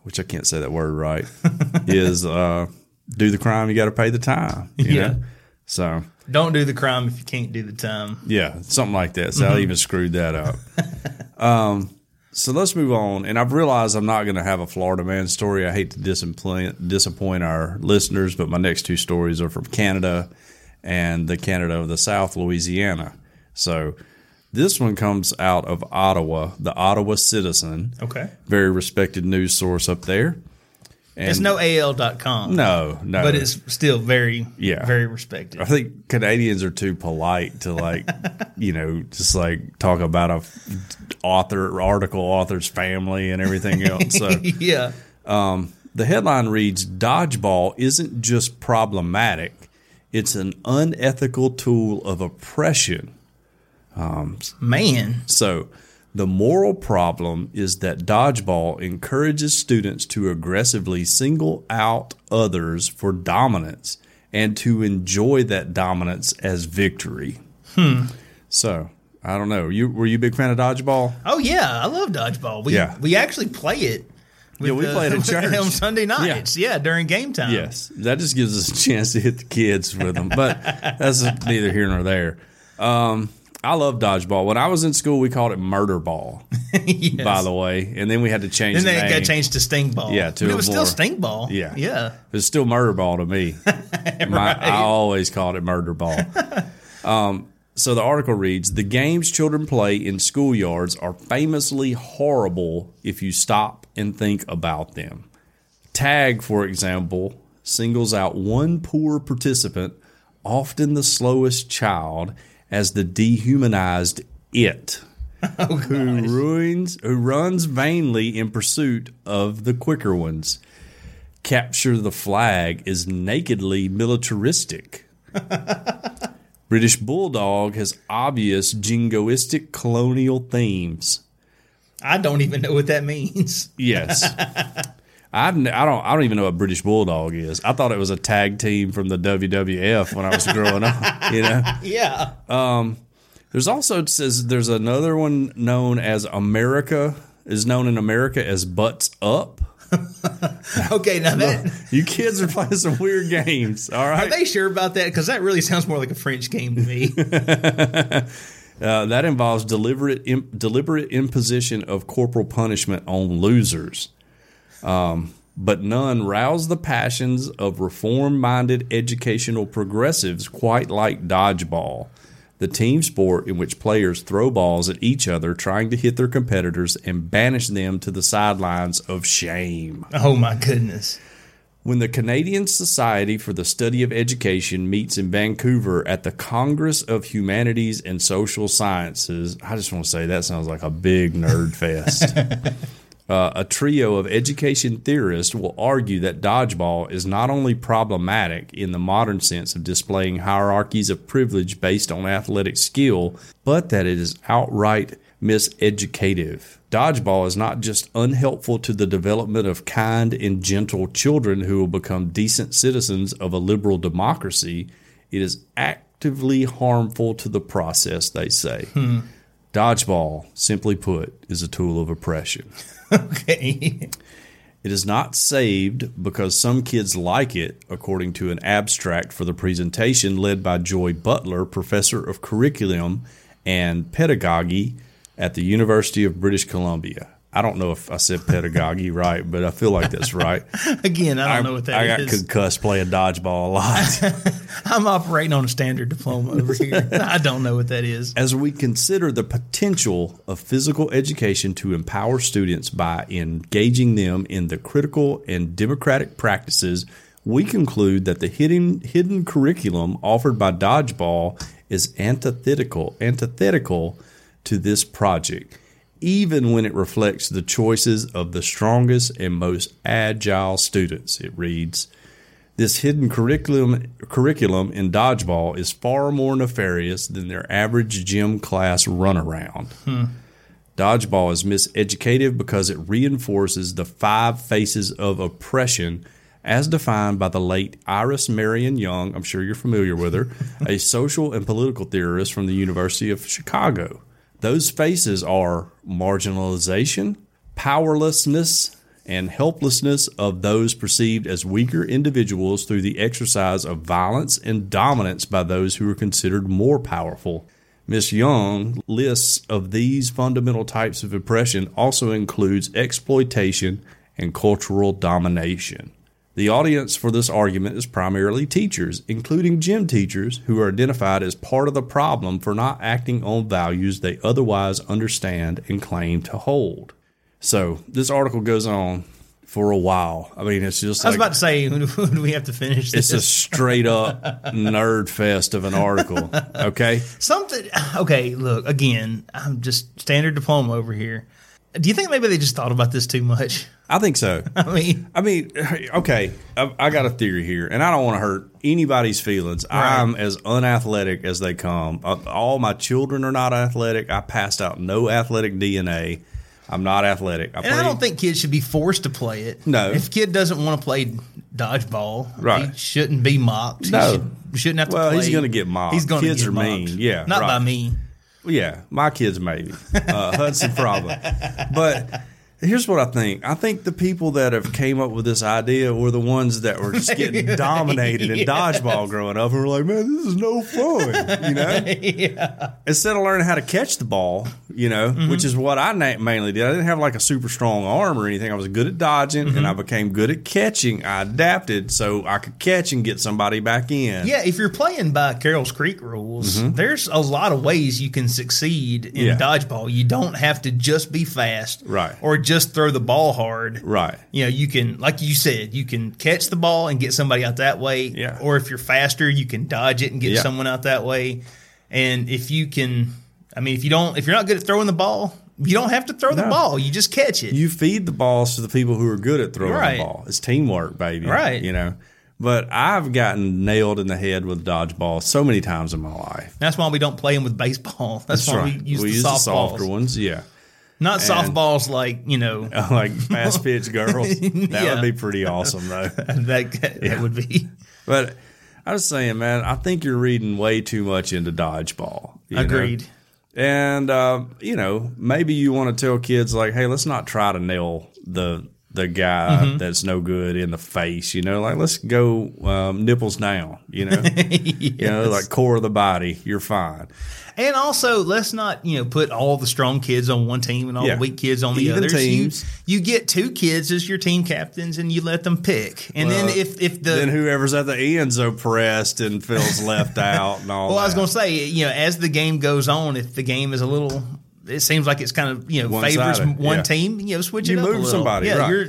which I can't say that word right, is uh, do the crime, you got to pay the time. you Yeah. know? So Don't do the crime if you can't do the time. yeah, something like that. So I even screwed that up. um, so let's move on. And I've realized I'm not going to have a Florida man story. I hate to disappoint disappoint our listeners, but my next two stories are from Canada and the Canada of the South, Louisiana. So this one comes out of Ottawa, the Ottawa Citizen, Okay. very respected news source up there. And It's no AL.com. no, no, But it's still very, Yeah. very respected. I think Canadians are too polite to like, you know, just like talk about a author, article author's family and everything else. So yeah. Um, the headline reads Dodgeball isn't just problematic, it's an unethical tool of oppression. Um, Man. So, the moral problem is that dodgeball encourages students to aggressively single out others for dominance and to enjoy that dominance as victory. Hmm. So, I don't know. You were you a big fan of dodgeball? Oh yeah, I love dodgeball. We Yeah. we actually play it. Yeah, we the- play it at church. on Sunday nights. Yeah. during game time. Yes, that just gives us a chance to hit the kids with them, but that's neither here nor there. Um, I love dodgeball. When I was in school, we called it murder ball. Yes. By the way, and then we had to change. Then the they name. got changed to Sting Ball. Yeah, to but it was more- still Sting Ball. Yeah. yeah. It's still murder ball to me. My, I always called it murder ball. Um, so the article reads The games children play in schoolyards are famously horrible if you stop and think about them. Tag, for example, singles out one poor participant, often the slowest child, as the dehumanized it. Oh, who ruins who runs vainly in pursuit of the quicker ones. Capture the flag is nakedly militaristic. British Bulldog has obvious jingoistic colonial themes. I don't even know what that means. Yes. N- I don't. I don't even know what British Bulldog is. I thought it was a tag team from the WWF when I was growing up. You know. Yeah. There's also says there's another one known as America is known in America as Butts Up. Okay, now that You kids are playing some weird games. All are they sure about that? Because that really sounds more like a French game to me. Uh, that involves deliberate im- deliberate imposition of corporal punishment on losers. Um, but none rouse the passions of reform minded educational progressives quite like dodgeball, the team sport in which players throw balls at each other trying to hit their competitors and banish them to the sidelines of shame. oh my goodness. When the Canadian Society for the Study of Education meets in Vancouver at the Congress of Humanities and Social Sciences, I just want to say that sounds like a big nerd fest. Uh, a trio of education theorists will argue that dodgeball is not only problematic in the modern sense of displaying hierarchies of privilege based on athletic skill, but that it is outright miseducative. Dodgeball is not just unhelpful to the development of kind and gentle children who will become decent citizens of a liberal democracy, it is actively harmful to the process, they say. Dodgeball, simply put, is a tool of oppression. Okay. It is not saved because some kids like it, according to an abstract for the presentation led by Joy Butler, professor of curriculum and pedagogy at the University of British Columbia. I don't know if I said pedagogy right, but I feel like that's right. Again, I don't know what that I is. got concussed playing dodgeball a lot. I'm operating on a standard diploma over here. I don't know what that is. As we consider the potential of physical education to empower students by engaging them in the critical and democratic practices, we conclude that the hidden hidden curriculum offered by dodgeball is antithetical antithetical to this project, even when it reflects the choices of the strongest and most agile students. It reads. This hidden curriculum curriculum in dodgeball is far more nefarious than their average gym class runaround. Hmm. Dodgeball is miseducative because it reinforces the five faces of oppression as defined by the late Iris Marion Young. I'm sure you're familiar with her, a social and political theorist from the University of Chicago. Those faces are marginalization, powerlessness, and helplessness of those perceived as weaker individuals through the exercise of violence and dominance by those who are considered more powerful. Miss Young lists of these fundamental types of oppression also includes exploitation and cultural domination. The audience for this argument is primarily teachers, including gym teachers, who are identified as part of the problem for not acting on values they otherwise understand and claim to hold. So, this article goes on for a while. I mean, it's just I was like about to say, when do we have to finish This? it's a straight up nerd fest of an article. Okay. Something. Okay, look again. I'm just standard diploma over here. Do you think maybe they just thought about this too much? I think so. I mean, I mean, okay, I, I got a theory here, and I don't want to hurt anybody's feelings. I'm as unathletic as they come. Uh, All my children are not athletic. I passed out no athletic DNA. I'm not athletic. I and I don't think kids should be forced to play it. No. if kid doesn't want to play dodgeball, Right. he shouldn't be mocked. He No. should, shouldn't have to. Well, play. he's gonna get mocked. He's going to Kids get are mocked. mean. Yeah, not by me. Yeah, my kids maybe. Uh, Hudson probably. But here's what I think. I think the people that have came up with this idea were the ones that were just getting dominated in Yes. dodgeball growing up and were like, man, this is no fun, you know? Instead of learning how to catch the ball, you know, Mm-hmm. which is what I na- mainly did. I didn't have like a super strong arm or anything. I was good at dodging Mm-hmm. and I became good at catching. I adapted so I could catch and get somebody back in. Yeah, if you're playing by Carroll's Creek rules, there's a lot of ways you can succeed in Mm-hmm. Yeah. dodgeball. You don't have to just be fast, Right. Or just throw the ball hard, Right. You know, you can, like you said, you can catch the ball and get somebody out that way. Yeah. Or if you're faster, you can dodge it and get Yeah. someone out that way. And if you can, I mean, if you don't, if you're not good at throwing the ball, you don't have to throw the ball. You just catch it. you feed the balls to the people who are good at throwing Right. the ball. It's teamwork, baby. Right. You know. But I've gotten nailed in the head with dodgeball so many times in my life. That's why we don't play them with baseball. That's, why we use the softballs. softer ones. Yeah. Not softballs like you know like fast pitch girls. That Yeah. would be pretty awesome though. that that would be. But I was saying, man, I think you're reading way too much into dodgeball. you know? And uh, you know, maybe you want to tell kids like, "Hey, let's not try to nail the the guy Mm-hmm. that's no good in the face." You know, like let's go um, nipples down. You know, you know, like core of the body. You're fine. And also, let's not you know put all the strong kids on one team and all Yeah. the weak kids on the Even others. teams. You, you get two kids as your team captains, and you let them pick. And then if if the then whoever's at the end's oppressed and feels left out and all. well, I was going to say you know as the game goes on, if the game is a little. It seems like it's kind of you know favors one yeah. team. You know, switch You it up move somebody, Yeah, right. you're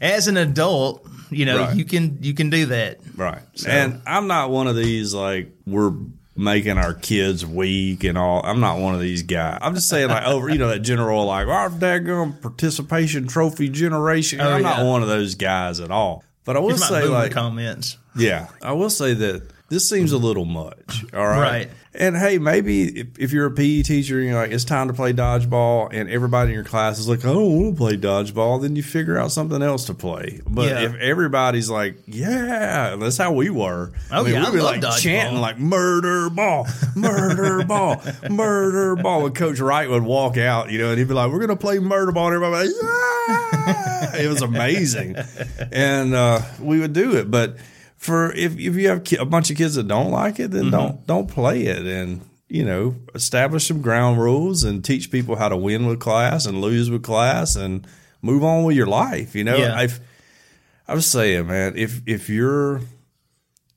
as an adult. You know, Right. you can you can do that. Right. And I'm not one of these like we're making our kids weak and all. I'm not one of these guys. I'm just saying like over, you know, that general like our daggum participation trophy generation. Oh, I'm yeah. not one of those guys at all. But I will say like comments. yeah, I will say that this seems a little much. All right. Right. And hey, maybe if, if you're a PE teacher and you're like, it's time to play dodgeball, and everybody in your class is like, I don't want to play dodgeball, then you figure out something else to play. But Yeah. if everybody's like, yeah, that's how we were. Oh, yeah, I we'd be love like dodgeball. chanting like murder ball, murder ball, murder ball. And Coach Wright would walk out, you know, and he'd be like, we're gonna play murder ball, and everybody, like, yeah. it was amazing, and uh, we would do it, but for if if you have a bunch of kids that don't like it, then don't mm-hmm. don't play it, and you know establish some ground rules and teach people how to win with class and lose with class and move on with your life. You know, Yeah. I've I was saying, man, if if you're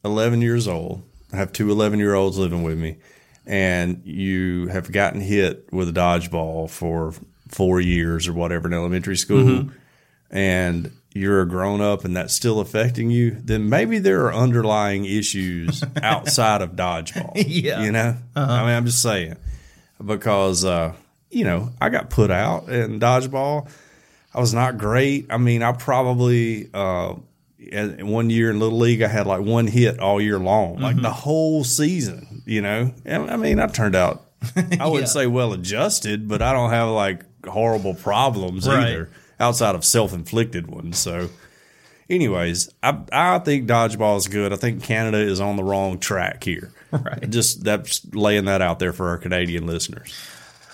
11 years old, I have two 11 year olds living with me, and you have gotten hit with a dodgeball for four years or whatever in elementary school, mm-hmm. and you're a grown up and that's still affecting you, then maybe there are underlying issues outside of dodgeball. Yeah. You know? I mean, I'm just saying. Because, uh, you know, I got put out in dodgeball. I was not great. I mean, I probably, uh, in one year in Little League, I had like one hit all year long, like the whole season, you know? And I mean, I turned out, I wouldn't say well adjusted, but I don't have like horrible problems Right. either outside of self inflicted ones. So, anyways, I, I think dodgeball is good. I think Canada is on the wrong track here. Right. Just that's laying that out there for our Canadian listeners.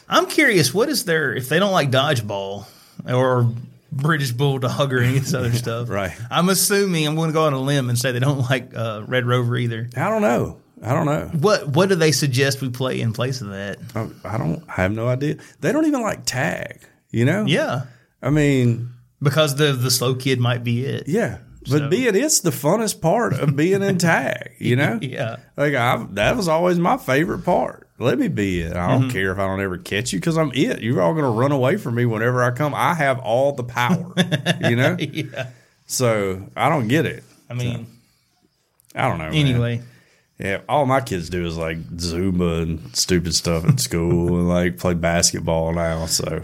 I'm curious, what is their if they don't like dodgeball or British bulldog or any of this other stuff? Right. I'm assuming I'm going to go on a limb and say they don't like uh, Red Rover either. I don't know. I don't know. What What do they suggest we play in place of that? I, I don't. I have no idea. They don't even like tag. You know. Yeah, I mean, because the the slow kid might be it. yeah. But So- being it's the funnest part of being in tag. You know. Yeah. Like I, that was always my favorite part. Let me be it. I Mm-hmm. don't care if I don't ever catch you because I'm it. You're all going to run away from me whenever I come. I have all the power. you know. Yeah. So I don't get it. I mean, I don't know. man. anyway, Yeah, all my kids do is like Zumba and stupid stuff at school and like play basketball now. So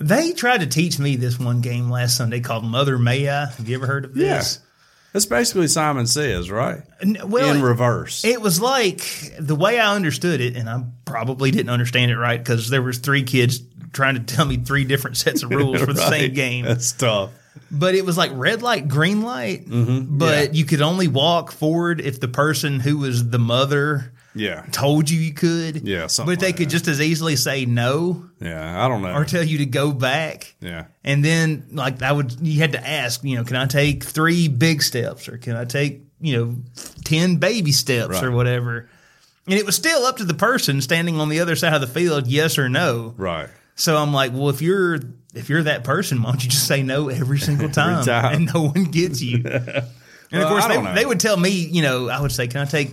they tried to teach me this one game last Sunday called Mother May I. Have you ever heard of this? Yeah. that's basically Simon Says, right? Well, In reverse. It was like the way I understood it, and I probably didn't understand it right because there was three kids trying to tell me three different sets of rules for the Right. same game. That's tough. But it was like red light, green light. Mm-hmm. But you could only walk forward if the person who was the mother Yeah. told you you could. Yeah, But they like could that. just as easily say no Yeah. I don't know. or tell you to go back. yeah. And then like I would you had to ask, you know, can I take three big steps or can I take, you know, 10 baby steps or whatever. And it was still up to the person standing on the other side of the field, yes or no. Right. So I'm like, well, if you're if you're that person, why don't you just say no every single time, time. and no one gets you? And of course, they, they would tell me, you know, I would say, can I take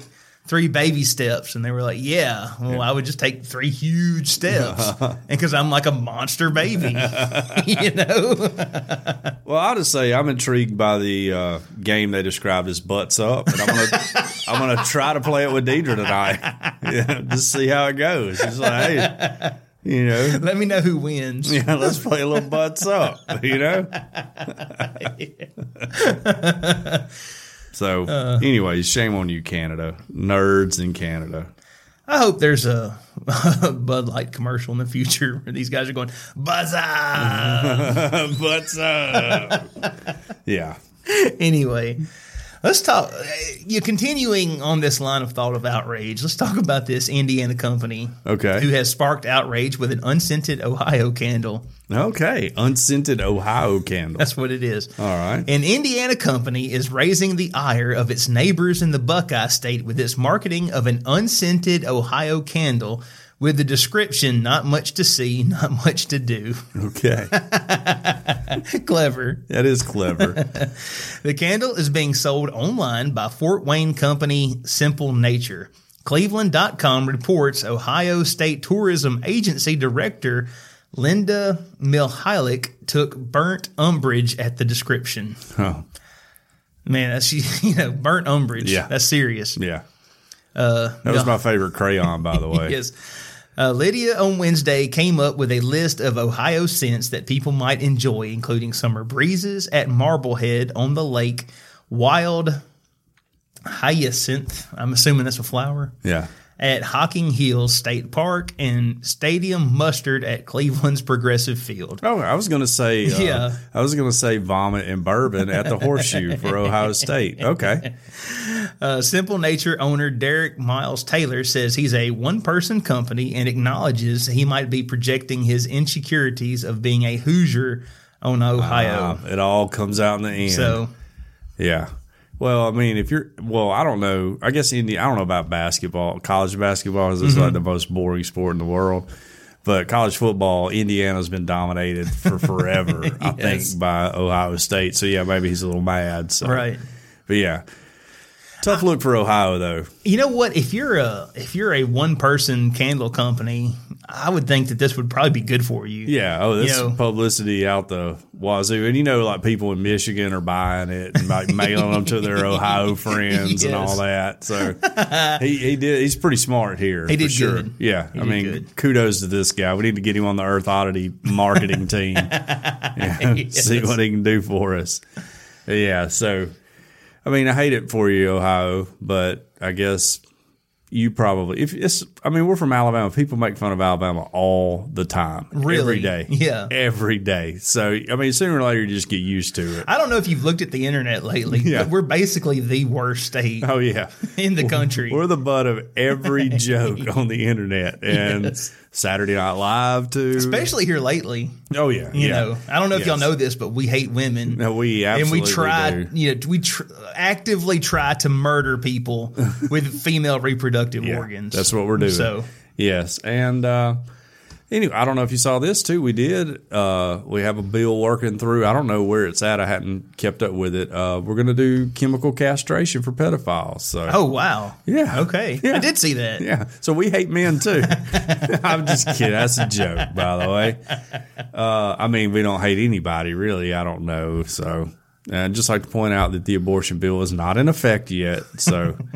three baby steps? And they were like, yeah. Well, I would just take three huge steps, and because I'm like a monster baby, you know. Well, I'll just say I'm intrigued by the uh, game they described as butts up, and I'm gonna I'm gonna try to play it with Deidre tonight. Yeah, just see how it goes. She's like, hey, you know, Let me know who wins. yeah, let's play a little butts up. You know. So, uh. anyways, shame on you, Canada nerds in Canada. I hope there's a Bud Light commercial in the future where these guys are going buzz up. butts up. yeah. anyway, let's talk. Uh, you're continuing on this line of thought of outrage. Let's talk about this Indiana company Okay. who has sparked outrage with an unscented Ohio candle. Okay. Unscented Ohio candle. That's what it is. All right. An Indiana company is raising the ire of its neighbors in the Buckeye State with its marketing of an unscented Ohio candle with the description not much to see, not much to do. Okay. Clever. That is clever. The candle is being sold online by Fort Wayne company Simple Nature. Cleveland.com reports Ohio State Tourism Agency Director Linda Milhalik took burnt umbrage at the description. Oh, Man, that's you know burnt umbrage. Yeah. that's serious. yeah. Uh, that was my favorite crayon, by the way. Yes. Uh, Lydia on Wednesday came up with a list of Ohio scents that people might enjoy, including summer breezes at Marblehead on the lake, wild hyacinth. I'm assuming that's a flower. Yeah. At Hocking Hills State Park and Stadium Mustard at Cleveland's Progressive Field. Oh, I was going to say, uh, Yeah. I was going to say vomit and bourbon at the Horseshoe for Ohio State. Okay. Uh, Simple Nature owner Derek Miles Taylor says he's a one person company and acknowledges he might be projecting his insecurities of being a Hoosier on Ohio. Uh, it all comes out in the end. so, Yeah. Well, I mean, if you're, well, I don't know. I guess Indi- I don't know about basketball. College basketball is just like mm-hmm. the most boring sport in the world. But college football, Indiana's been dominated for forever, I think, by Ohio State. So, yeah, maybe he's a little mad. So. right. But, yeah. Tough look for Ohio, though. You know what? If you're a if you're a one person candle company, I would think that this would probably be good for you. Yeah. Oh, this You know- publicity out the wazoo. And, you know, like people in Michigan are buying it and like mailing them to their Ohio friends and all that. So he, he did, he's pretty smart here. He did for sure. good. Yeah. He I mean, good. kudos to this guy. We need to get him on the Earth Oddity marketing team. Yeah, See what he can do for us. Yeah. So, I mean, I hate it for you, Ohio, but I guess you probably if it's I mean we're from Alabama. People make fun of Alabama all the time, Really? every day, Yeah. every day. So I mean, sooner or later you just get used to it. I don't know if you've looked at the internet lately, Yeah. but we're basically the worst state Oh yeah, in the country. we're the butt of every joke on the internet and Yes. Saturday Night Live too. Especially here lately. oh yeah, You yeah. know, I don't know if y'all know this, but we hate women. No, we and we try, do. you know, we tr- actively try to murder people with female reproductive Yeah, organs. That's what we're doing. So, yes, and uh, anyway, I don't know if you saw this too. We did. Uh, we have a bill working through. I don't know where it's at. I hadn't kept up with it. Uh, we're going to do chemical castration for pedophiles. So oh wow, Yeah. okay, Yeah. I did see that. yeah, so we hate men too. I'm just kidding. That's a joke, by the way. Uh, I mean, we don't hate anybody really. I don't know. So, and I'd just like to point out that the abortion bill is not in effect yet. So.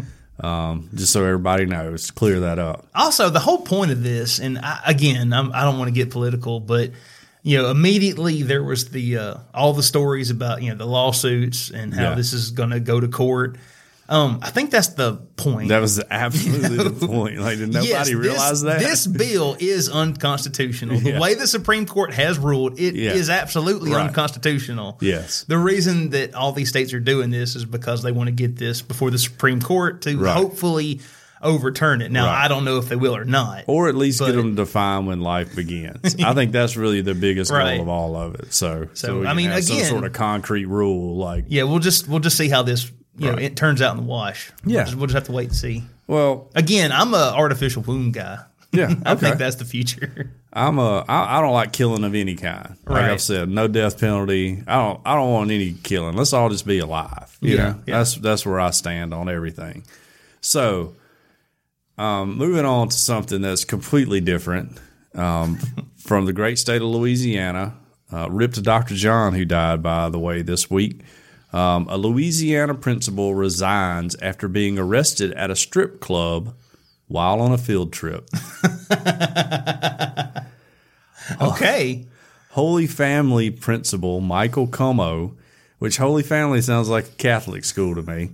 Um, just so everybody knows, to clear that up. Also, the whole point of this, and I, again, I'm, I don't want to get political, but you know, immediately there was the uh, all the stories about you know the lawsuits and how Yeah. this is going to go to court. Um, I think that's the point. That was absolutely the point. Like, did nobody Yes, this- realize that? This bill is unconstitutional. Yeah. The way the Supreme Court has ruled, it is Yeah. absolutely Right. unconstitutional. Yes. The reason that all these states are doing this is because they want to get this before the Supreme Court to Right. hopefully overturn it. Now, Right. I don't know if they will or not. or at least get them to define when life begins. I think that's really the biggest Right. goal of all of it. So, so, we I mean, have some sort of concrete rule, like, yeah, we'll just we'll just see how this you know it turns out in the wash. Yeah. we'll just, we'll just have to wait and see. well, Again, I'm a artificial womb guy. yeah, I okay. think that's the future. I'm a, I, I don't like killing of any kind. Like Right. I've said, no death penalty. I don't, I don't want any killing. Let's all just be alive. You Yeah, know, yeah. that's that's where I stand on everything. So, um, moving on to something that's completely different um, from the great state of Louisiana. Uh, rip to Dr. John, who died, by the way, this week. Um, a Louisiana principal resigns after being arrested at a strip club while on a field trip. Okay. Holy Family principal Michael Como, which Holy Family sounds like a Catholic school to me,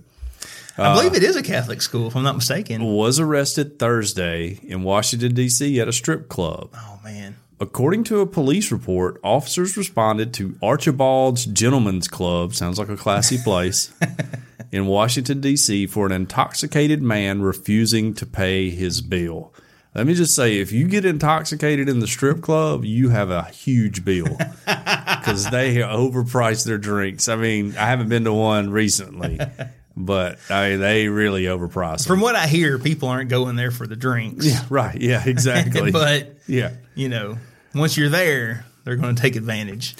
I believe it is a Catholic school, if I'm not mistaken. was arrested Thursday in Washington, D.C. at a strip club. Oh man. According to a police report, officers responded to Archibald's Gentlemen's Club, sounds like a classy place, in Washington, D.C. for an intoxicated man refusing to pay his bill. Let me just say, if you get intoxicated in the strip club, you have a huge bill because they overprice their drinks. I mean, I haven't been to one recently, but I mean, they really overprice them. From what I hear, people aren't going there for the drinks. Yeah, right. Yeah, exactly. but yeah. you know, once you're there, they're going to take advantage.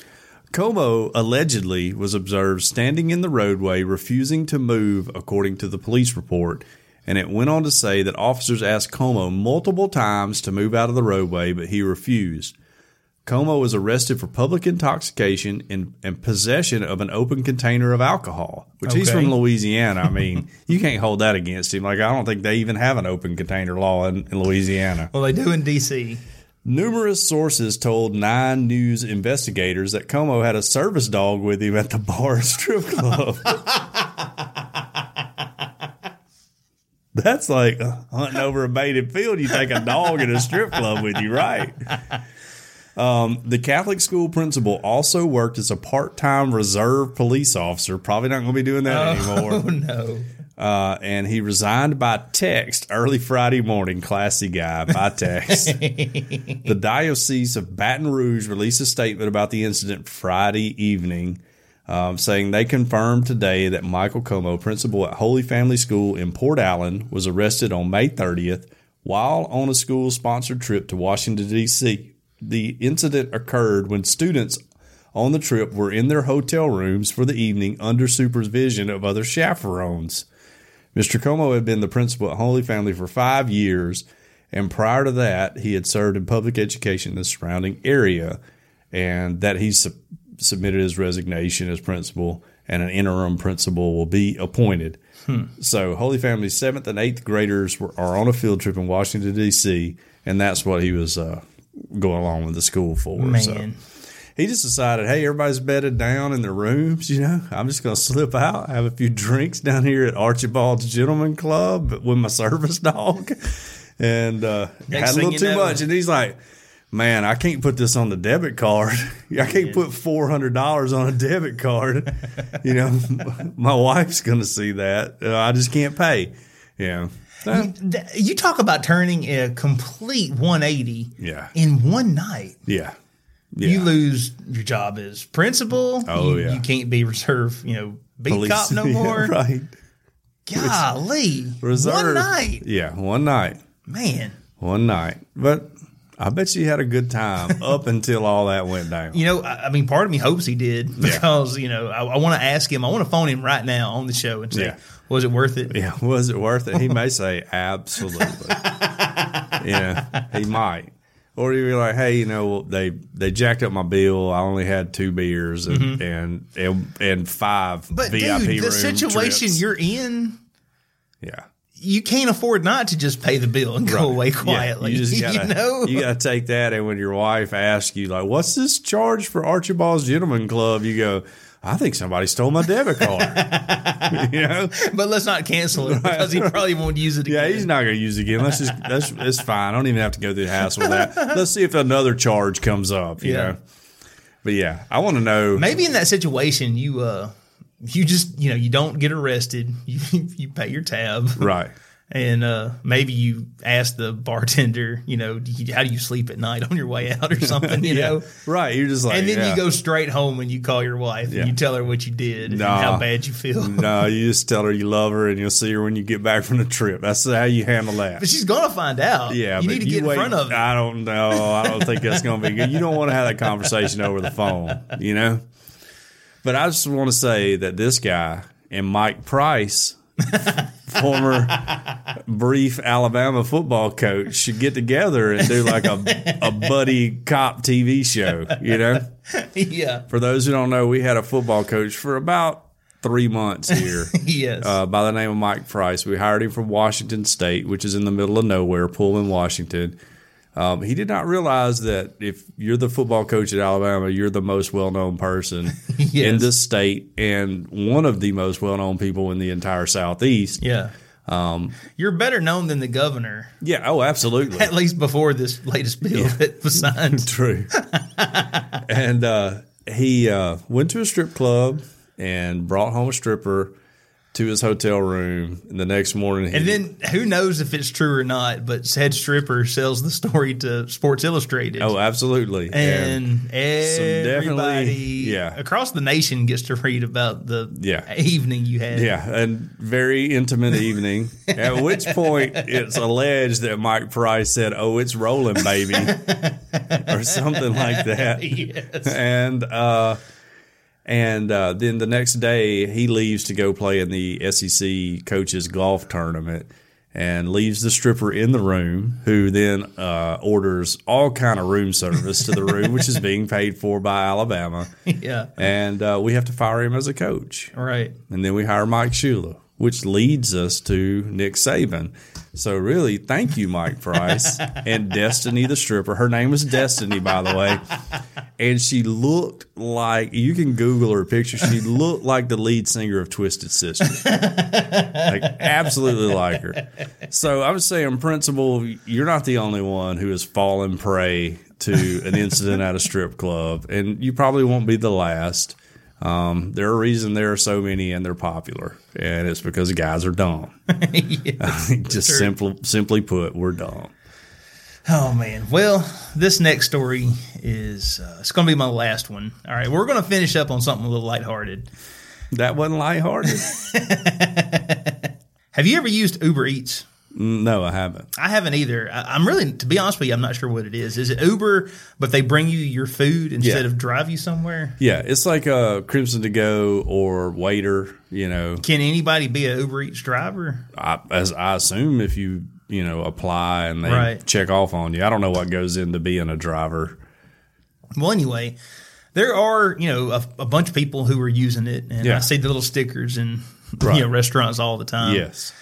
Como allegedly was observed standing in the roadway refusing to move, according to the police report. And it went on to say that officers asked Como multiple times to move out of the roadway, but he refused. Como was arrested for public intoxication and, and possession of an open container of alcohol, which he's from Louisiana. I mean, you can't hold that against him. Like, I don't think they even have an open container law in, in Louisiana. Well, they do in D.C. Numerous sources told Nine News investigators that Como had a service dog with him at the bar strip club. That's like uh, hunting over a baited field. You take a dog in a strip club with you, right? Um, the Catholic school principal also worked as a part-time reserve police officer. Probably not going to be doing that anymore. Oh no. Uh, and he resigned by text early Friday morning. Classy guy by text. the Diocese of Baton Rouge released a statement about the incident Friday evening, um, saying they confirmed today that Michael Como, principal at Holy Family School in Port Allen, was arrested on May 30th while on a school sponsored trip to Washington, D.C. The incident occurred when students on the trip were in their hotel rooms for the evening under supervision of other chaperones. Mr. Como had been the principal at Holy Family for five years, and prior to that, he had served in public education in the surrounding area, and that he sub- submitted his resignation as principal, and an interim principal will be appointed. So, Holy Family's seventh and eighth graders were, are on a field trip in Washington, D.C., and that's what he was uh, going along with the school for. So Man. he just decided, hey, everybody's bedded down in their rooms. You know, I'm just going to slip out, have a few drinks down here at Archibald's Gentleman Club with my service dog, and uh, had a little too know- much. And he's like, man, I can't put this on the debit card. I can't put four hundred dollars on a debit card. you know, my wife's going to see that. Uh, I just can't pay. Yeah. Th- You talk about turning a complete 180 Yeah. in one night. yeah. Yeah. You lose your job as principal. Oh, you, yeah. You can't be reserve, you know, beat Police- cop no Yeah, more. right. Golly. Reserve. One night. Yeah. One night. Man. one night. But I bet you had a good time up until all that went down. You know, I, I mean, part of me hopes he did because, you know, I, I want to ask him, I want to phone him right now on the show and say, Yeah. Was it worth it? Yeah, was it worth it? He may say absolutely. yeah, he might. Or he'd be like, "Hey, you know, they they jacked up my bill. I only had two beers and and, and and five Mm-hmm. But VIP dude, the situation trips. you're in, yeah you can't afford not to just pay the bill and go away Yeah, quietly. you just gotta, you know? you gotta take that. And when your wife asks you, like, "What's this charge for Archibald's Gentleman Club?" You go, "I think somebody stole my debit card." you know. but let's not cancel it because he probably won't use it Again. Yeah, he's not going to use it again. Let's just that's it's fine. I don't even have to go through the hassle of that. Let's see if another charge comes up. You Yeah. know, but yeah, I want to know. Maybe in that situation, you uh, you just you know you don't get arrested. You you pay your tab, Right. And uh, maybe you ask the bartender, you know, do you, how do you sleep at night on your way out or something, you yeah. know. Right. You're just like, And then yeah. you go straight home and you call your wife Yeah. and you tell her what you did and how bad you feel. no, you just tell her you love her, and you'll see her when you get back from the trip. That's how you handle that. But she's gonna find out. Yeah, you need to get wait, in front of it. I don't know. I don't think that's going to be good. You don't want to have that conversation over the phone, you know. But I just want to say that this guy and Mike Price, former brief Alabama football coach, should get together and do like a a buddy cop TV show. You know, yeah. for those who don't know, we had a football coach for about three months here Yes. uh, by the name of Mike Price. We hired him from Washington State, which is in the middle of nowhere, Pullman, Washington. Um, he did not realize that if you're the football coach at Alabama, you're the most well known person in Yes. this state and one of the most well known people in the entire Southeast. yeah. Um, You're better known than the governor, Yeah, oh, absolutely. at least before this latest bill that was signed. True. and uh, he uh, went to a strip club and brought home a stripper to his hotel room. And the next morning, he, And then who knows if it's true or not, but said stripper sells the story to Sports Illustrated. oh, absolutely. and definitely- everybody yeah. across the nation gets to read about the Yeah. evening you had. Yeah, and very intimate evening. At which point it's alleged that Mike Price said, "Oh, it's rolling, baby," or something like that. Yes. And uh, and uh, then the next day he leaves to go play in the SEC coaches golf tournament. And leaves the stripper in the room, who then uh, orders all kind of room service to the room, which is being paid for by Alabama. yeah. And uh, we have to fire him as a coach. Right. And then we hire Mike Shula. Which leads us to Nick Saban. So really, thank you, Mike Price and Destiny the stripper. Her name was Destiny, by the way, and she looked like you can Google her picture. She looked like the lead singer of Twisted Sister, like absolutely like her. So I was saying, principle, you're not the only one who has fallen prey to an incident at a strip club, and you probably won't be the last. Um, there are a reason there are so many and they're popular, and it's because guys are dumb. Just simple, simply put, we're dumb. Oh man. Well, this next story is uh, it's going to be my last one. All right, we're going to finish up on something a little lighthearted. That wasn't lighthearted. Have you ever used Uber Eats? No, I haven't. I haven't either. I, I'm really, to be honest with you, I'm not sure what it is. Is it Uber, but they bring you your food instead Yeah. of drive you somewhere? Yeah, it's like a Crimson to Go or Waiter. You know, Can anybody be a Uber Eats driver? I, as I assume if you you know apply and they Right. check off on you. I don't know what goes into being a driver. Well, anyway, there are you know a, a bunch of people who are using it, and Yeah. I see the little stickers in Right. you know restaurants all the time. yes.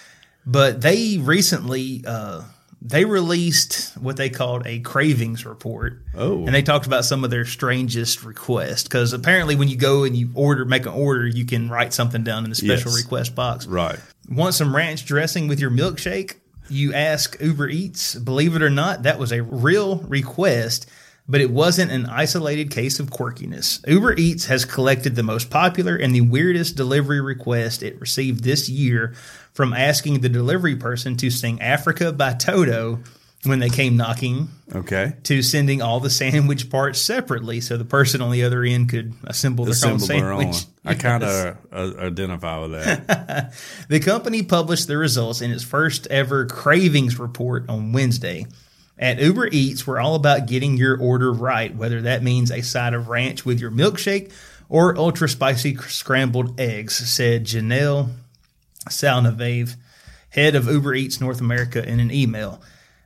But they recently uh, they released what they called a cravings report. Oh. and they talked about some of their strangest requests because apparently when you go and you order make an order, you can write something down in the special Yes. request box. Right. Want some ranch dressing with your milkshake? You ask Uber Eats. Believe it or not, that was a real request, but it wasn't an isolated case of quirkiness. Uber Eats has collected the most popular and the weirdest delivery request it received this year from asking the delivery person to sing Africa by Toto when they came knocking Okay. to sending all the sandwich parts separately so the person on the other end could assemble their own their own. sandwich. I kind of uh, identify with that. The company published the results in its first ever cravings report on Wednesday. At Uber Eats, we're all about getting your order right, whether that means a side of ranch with your milkshake or ultra spicy scrambled eggs, said Janelle Sallenave, head of Uber Eats North America, in an email.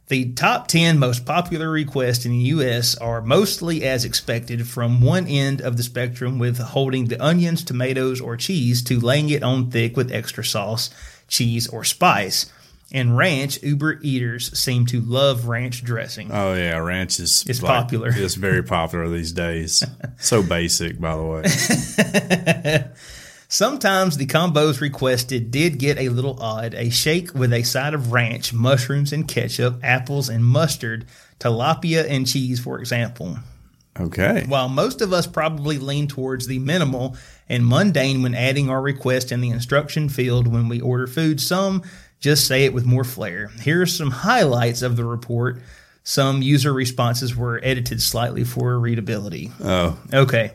The top 10 most popular requests in the U.S. are mostly as expected from one end of the spectrum with holding the onions, tomatoes, or cheese to laying it on thick with extra sauce, cheese, or spice. And ranch, Uber eaters seem to love ranch dressing. Oh yeah, ranch is It's popular. It's very popular these days. so basic, by the way. Sometimes the combos requested did get a little odd. A shake with a side of ranch, mushrooms and ketchup, apples and mustard, tilapia and cheese, for example. Okay. While most of us probably lean towards the minimal and mundane when adding our request in the instruction field when we order food, some just say it with more flair. Here are some highlights of the report. Some user responses were edited slightly for readability. Oh, Okay.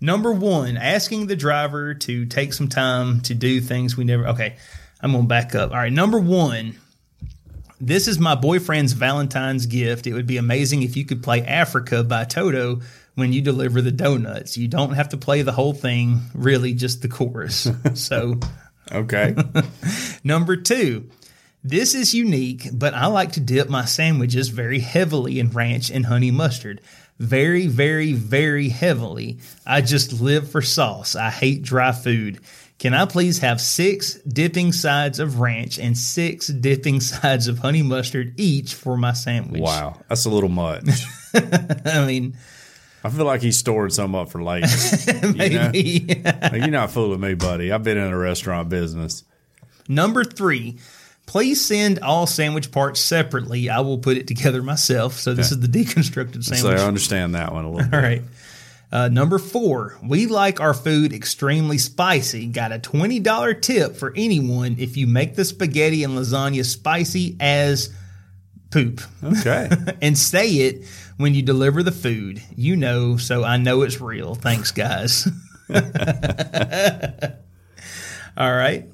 Number one, asking the driver to take some time to do things we never. Okay. I'm going to back up. All right. Number one, this is my boyfriend's Valentine's gift. It would be amazing if you could play Africa by Toto when you deliver the donuts. You don't have to play the whole thing, really, just the chorus. so, okay. number two, this is unique, but I like to dip my sandwiches very heavily in ranch and honey mustard. Very, very, very heavily. I just live for sauce. I hate dry food. Can I please have six dipping sides of ranch and six dipping sides of honey mustard each for my sandwich? wow, that's a little much. I mean, I feel like he's storing some up for later. maybe. Like, you're not fooling me, buddy. I've been in a restaurant business. Number three, please send all sandwich parts separately. I will put it together myself. So this is the deconstructed sandwich. So. I understand that one a little bit. All right. Uh, number four, we like our food extremely spicy. Got a $20 tip for anyone if you make the spaghetti and lasagna spicy as poop. Okay. and say it when you deliver the food. You know, so I know it's real. Thanks, guys. All right.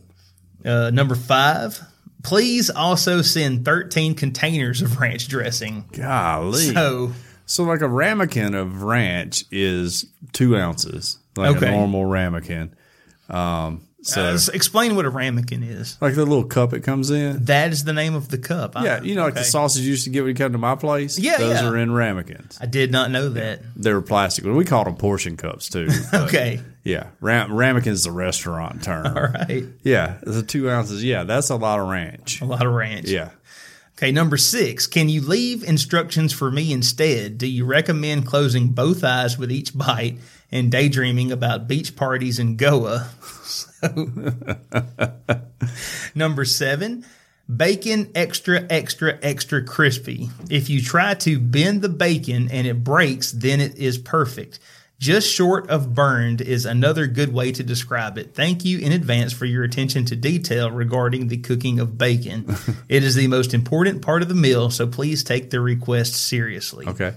Uh, number five, please also send 13 containers of ranch dressing. Golly. So, So, like a ramekin of ranch is two ounces, like Okay. a normal ramekin. Um, So, Uh, explain what a ramekin is. like the little cup it comes in. That is the name of the cup. I- Yeah, you know, like the okay. sausage you used to get when you come to my place. Yeah, those yeah. are in ramekins. I did not know that. They were plastic. We called them portion cups too. Okay. Yeah, Ram- ramekin is the restaurant term. All right. Yeah, the two ounces. Yeah, that's a lot of ranch. A lot of ranch. Yeah. Okay, number six. Can you leave instructions for me instead? Do you recommend closing both eyes with each bite and daydreaming about beach parties in Goa? So, number seven. Bacon extra, extra, extra crispy. If you try to bend the bacon and it breaks, then it is perfect. Just short of burned is another good way to describe it. Thank you in advance for your attention to detail regarding the cooking of bacon. it is the most important part of the meal, so please take the request seriously. Okay.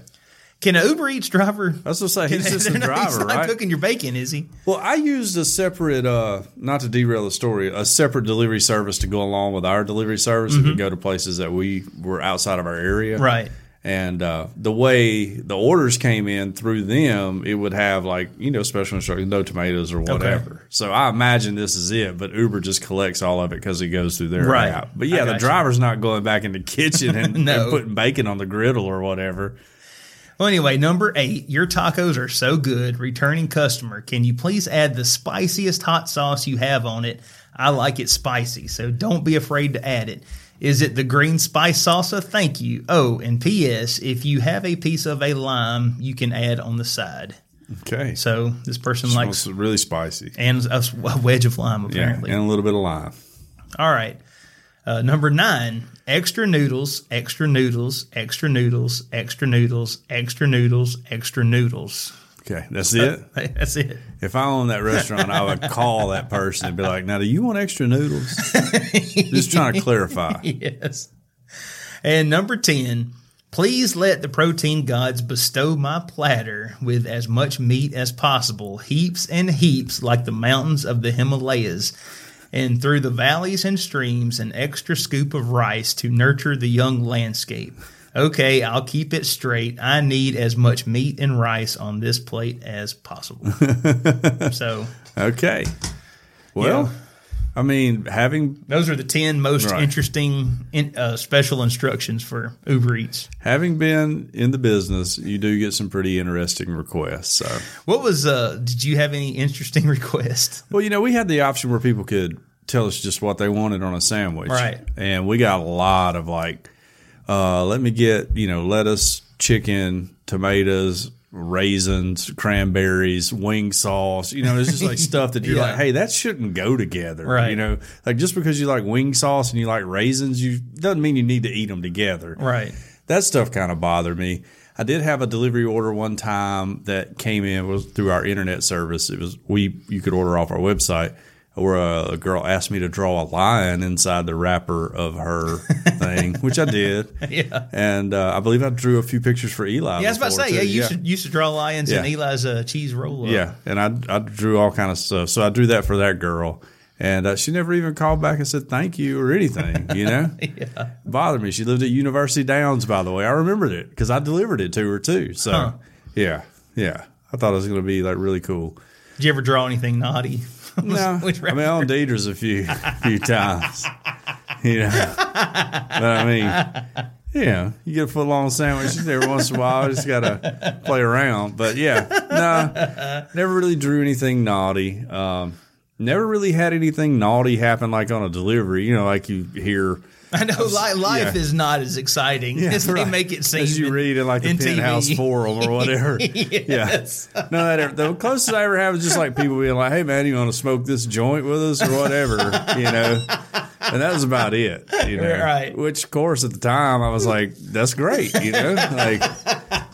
Can an Uber Eats driver? That's what I say. He's just a he's driver, not right? cooking your bacon, is he? Well, I used a separate, uh, not to derail the story, a separate delivery service to go along with our delivery service and to go to places that we were outside of our area. Mm-hmm. Right. And uh, the way the orders came in through them, it would have like, you know, special instructions, no tomatoes or whatever. So I imagine this is it, but Uber just collects all of it because it goes through their Right. app. But yeah, the got you. driver's not going back in the kitchen and, No. and putting bacon on the griddle or whatever. Well, anyway, number eight, your tacos are so good. Returning customer, can you please add the spiciest hot sauce you have on it? I like it spicy, so don't be afraid to add it. Is it the green spice salsa? Thank you. Oh, and P.S. If you have a piece of a lime, you can add on the side. Okay. So this person Smells likes really spicy. and a wedge of lime Yeah. apparently. And a little bit of lime. All right. Uh, number nine, extra noodles, extra noodles, extra noodles, extra noodles, extra noodles, extra noodles. Okay. That's it. That's it. If I owned that restaurant, I would call that person and be like, "Now, do you want extra noodles?" Just trying to clarify. Yes. And number 10, please let the protein gods bestow my platter with as much meat as possible, heaps and heaps like the mountains of the Himalayas. And through the valleys and streams, an extra scoop of rice to nurture the young landscape. Okay, I'll keep it straight. I need as much meat and rice on this plate as possible. so, Okay. Well, Yeah. I mean, having those are the 10 most Right. interesting in, uh, special instructions for Uber Eats. having been in the business, you do get some pretty interesting requests. So, What was uh did you have any interesting requests? well, you know, we had the option where people could tell us just what they wanted on a sandwich, Right. And we got a lot of like, uh, let me get you know lettuce, chicken, tomatoes. Raisins, cranberries, wing sauce. You know, it's just like stuff that you're Yeah. like, hey, that shouldn't go together. Right. You know, like just because you like wing sauce and you like raisins, you doesn't mean you need to eat them together. Right. That stuff kind of bothered me. I did have a delivery order one time that came in was through our internet service. It was we you could order off our website. Where a, girl asked me to draw a lion inside the wrapper of her thing, which I did. Yeah. And uh, I believe I drew a few pictures for Eli. Yeah, I was about to say, yeah, too. you used to used to draw lions in Eli's uh, cheese roll. Yeah, and I I drew all kind of stuff. So I drew that for that girl, and uh, she never even called back and said thank you or anything. You know, Yeah. bothered me. She lived at University Downs, by the way. I remembered it because I delivered it to her too. So Huh. yeah, yeah, I thought it was going to be like really cool. Did you ever draw anything naughty? No, Which I mean I owned Deidre's a few few times. You know, but I mean. Yeah, you get a foot long sandwich every once in a while. Just gotta play around, but yeah, no, never really drew anything naughty. Um, never really had anything naughty happen like on a delivery. You know, like you hear I know li- life yeah. is not as exciting as they right. make it seem. as you in- read in like a in penthouse TV. forum or whatever. Yes. Yeah, no, that ever, the closest I ever have is just like people being like, "Hey, man, you want to smoke this joint with us or whatever?" you know, and that was about it. You know, Right. Which, of course, at the time I was like, "That's great," you know, like,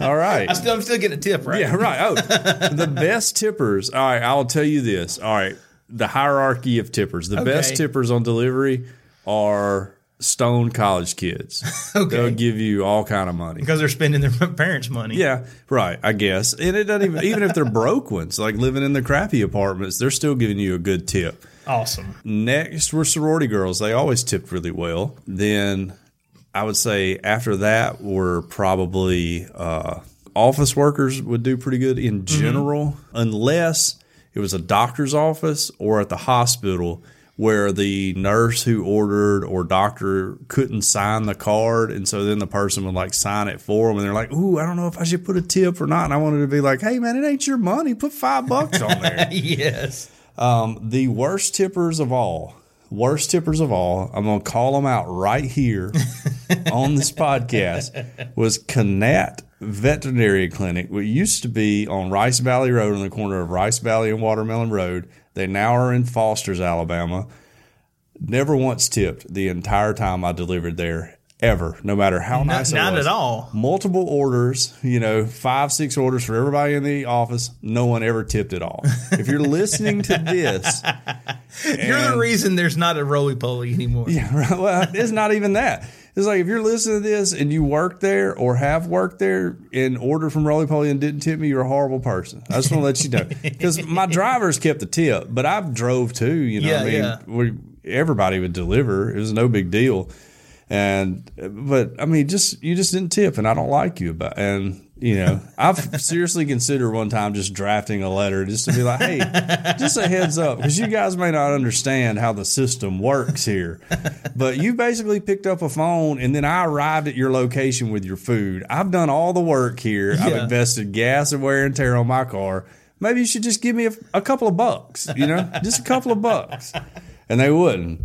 all right. Still, I'm still getting a tip, right? Yeah, right. Oh, the best tippers. All right, I'll tell you this. All right, the hierarchy of tippers. The best tippers on delivery are stone college kids. Okay. They'll give you all kind of money. Because they're spending their parents' money. Yeah, right. I guess, and it doesn't even even if they're broke ones, like living in the crappy apartments, they're still giving you a good tip. Awesome. Next were sorority girls. They always tipped really well. Then I would say after that were probably uh, office workers would do pretty good in general, unless it was a doctor's office or at the hospital where the nurse who ordered or doctor couldn't sign the card. And so then the person would like sign it for them. And they're like, Ooh, I don't know if I should put a tip or not. And I wanted to be like, Hey, man, it ain't your money. Put five bucks on there. yes. um, the worst tippers of all, worst tippers of all, I'm going to call them out right here on this podcast, was Canat Veterinary Clinic, which used to be on Rice Valley Road on the corner of Rice Valley and Watermelon Road. They now are in Foster's, Alabama. Never once tipped the entire time I delivered there, ever, no matter how nice it not was. Not at all. Multiple orders, you know, five, six orders for everybody in the office. No one ever tipped at all. If you're listening to this, You're the reason there's not a roly poly anymore. yeah. Well, it's not even that. It's like if you're listening to this and you work there or have worked there and ordered from Roly Poly and didn't tip me, you're a horrible person. I just want to let you know because my drivers kept the tip, but I drove too. You know, Yeah, I mean, yeah. we, everybody would deliver. It was no big deal. And but I mean, just you just didn't tip, and I don't like you about. And you know, I've seriously considered one time just drafting a letter just to be like, hey, just a heads up, because you guys may not understand how the system works here. But you basically picked up a phone, and then I arrived at your location with your food. I've done all the work here. I've invested gas and wear and tear on my car. Maybe you should just give me a, a couple of bucks, you know, just a couple of bucks. And they wouldn't.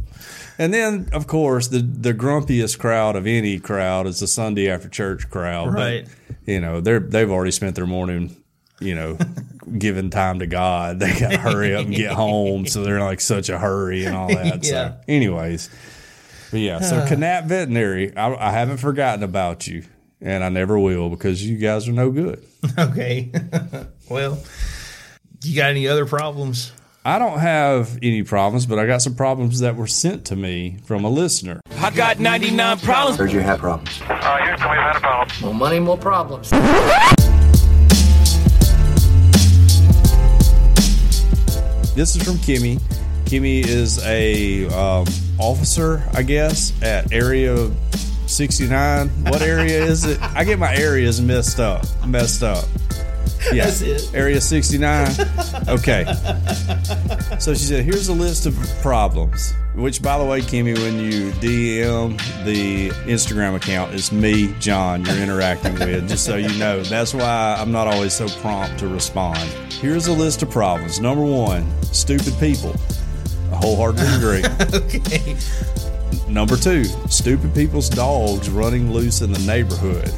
And then, of course, the the grumpiest crowd of any crowd is the Sunday after church crowd. But, Right. You know, they're they've already spent their morning, you know, giving time to God. They got to hurry up and get home, so they're in like such a hurry and all that. Yeah. So, anyways, but yeah. So, uh. Canap Veterinary, I, I haven't forgotten about you, and I never will because you guys are no good. Okay. well, you got any other problems? I don't have any problems, but I got some problems that were sent to me from a listener. I got 99 problems. Heard you had problems. Uh, here's the way we've had a problem. More money, more problems. This is from Kimmy. Kimmy is a um, officer, I guess, at Area 69. What area is it? I get my areas messed up. Messed up. Yeah, That's it. Area 69. Okay. So she said, "Here's a list of problems." Which, by the way, Kimmy, when you DM the Instagram account, it's me, John, you're interacting with. Just so you know, that's why I'm not always so prompt to respond. Here's a list of problems. Number one, stupid people. I wholeheartedly agree. Okay. Number two, stupid people's dogs running loose in the neighborhood.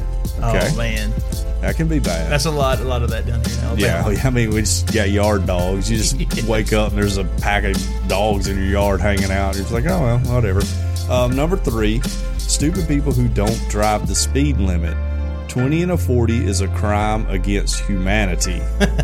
Oh, okay, Oh man, that can be bad. that's a lot. A lot of that down here in Alabama. Yeah, I mean, we just got yard dogs. You just wake up and there's a pack of dogs in your yard hanging out. You're just like, oh well, whatever. Um, number three, stupid people who don't drive the speed limit. Twenty and a forty is a crime against humanity.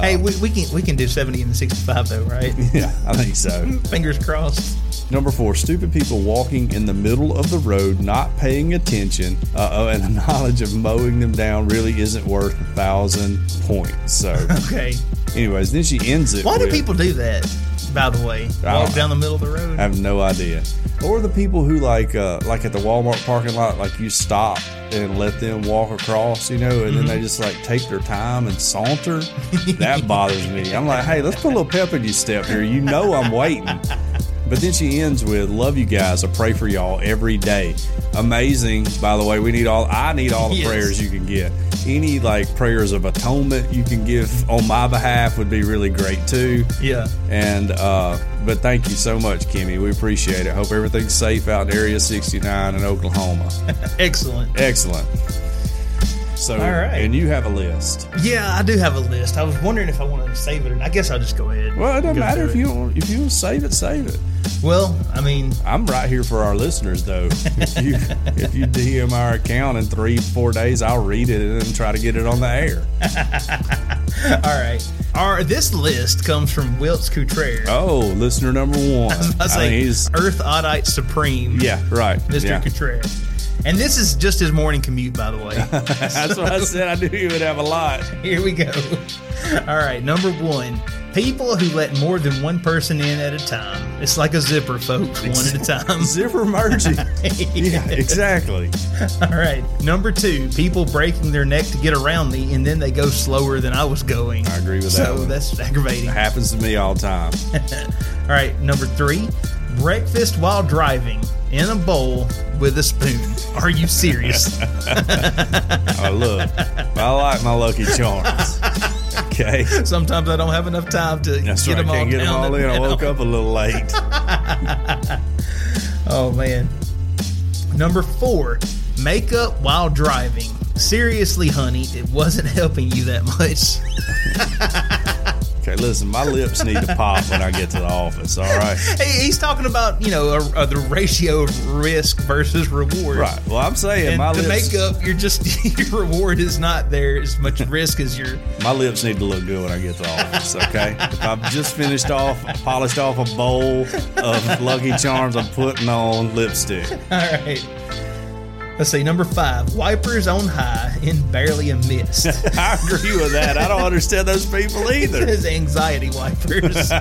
Hey, we, we can we can do seventy and sixty five though, right? yeah, I think so. Fingers crossed. Number four, stupid people walking in the middle of the road, not paying attention, uh, and the knowledge of mowing them down really isn't worth a thousand points. So, Okay. anyways, then she ends it. Why do people do that? By the way, walk down the middle of the road. I have no idea. Or the people who like uh like at the Walmart parking lot, like you stop and let them walk across, you know, and then they just like take their time and saunter. that bothers me. I'm like, hey, let's put a little pep in your step here. You know I'm waiting. But then she ends with, "Love you guys. I pray for y'all every day." Amazing. By the way, we need all. I need all the Yes. prayers you can get. Any like prayers of atonement you can give on my behalf would be really great too. yeah. And uh, but thank you so much, Kimmy. We appreciate it. Hope everything's safe out in Area 69 in Oklahoma. Excellent. Excellent. So, All right. and you have a list. Yeah, I do have a list. I was wondering if I wanted to save it, and I guess I'll just go ahead. Well, it doesn't matter if you don't, if you save it, save it. Well, I mean, I'm right here for our listeners, though. if you if you DM our account in three four days, I'll read it and try to get it on the air. all right. Our this list comes from Wilts Couture. Oh, listener number one. I was I say think he's Earth Oddite Supreme. yeah right, Mr. Yeah. Couture. And this is just his morning commute, by the way. That's what I said. I knew he would have a lot. Here we go. All right, number one. People who let more than one person in at a time. It's like a zipper, folks, one at a time. Zipper merging. yeah, exactly. All right. Number two, people breaking their neck to get around me, and then they go slower than I was going. I agree with so that one. that's aggravating. Happens to me all the time. All right. Number three, breakfast while driving in a bowl with a spoon. Are you serious? I oh, look. I like my Lucky Charms. Okay. Sometimes I don't have enough time to That's get right. them all get them all in. I woke up a little late. Oh man. Number four, makeup while driving. Seriously, honey, it wasn't helping you that much. Okay, listen, my lips need to pop when I get to the office. All right. Hey, he's talking about you know a, a, the ratio of risk versus reward. Right. Well, I'm saying And my the lips, makeup, you're just your reward is not there as much risk as your. my lips need to look good when I get to the office. Okay. I've just finished off, polished off a bowl of Lucky Charms, I'm putting on lipstick. All right. Let's see. Number five, wipers on high in barely a mist. I agree with that. I don't understand those people either. His anxiety wipers.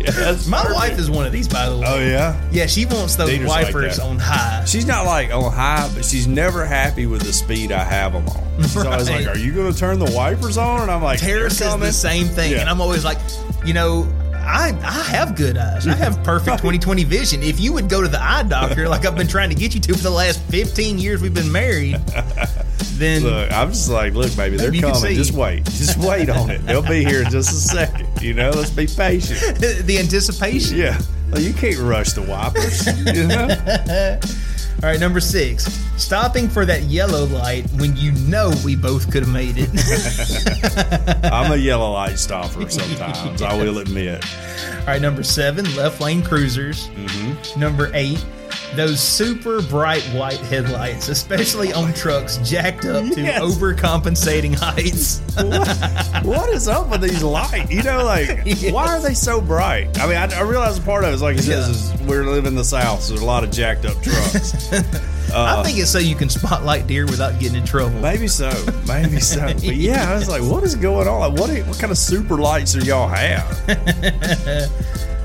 Yeah, My perfect. wife is one of these, by the way. Oh yeah. Yeah, she wants those Dieter's wipers that. on high. She's not like on high, but she's never happy with the speed I have them on. She's always Right. like, "Are you going to turn the wipers on?" And I'm like, "They're says the same thing, Yeah. and I'm always like, you know, I I have good eyes. I have perfect 20/20 vision. If you would go to the eye doctor, like I've been trying to get you to for the last 15 years we've been married, then Look, I'm just like, look, baby, they're Maybe you can coming. Just wait. Just wait on it. They'll be here in just a second. You know, let's be patient. the anticipation. Yeah. Well, you can't rush the wipers. You know? All right, number six, stopping for that yellow light when you know we both could have made it. I'm a yellow light stopper sometimes. I will admit. All right, number seven, left lane cruisers. Mm-hmm. Number eight, those super bright white headlights, especially on trucks jacked up to Yes. overcompensating heights. What, what is up with these lights? You know, like, why are they so bright? I mean, I, I realize part of it is like he says, is we're living in the South, so there's a lot of jacked up trucks. I think it's so you can spotlight deer without getting in trouble. Maybe so. Maybe so. But yeah, I was like, what is going on? Like, what, what kind of super lights do y'all have?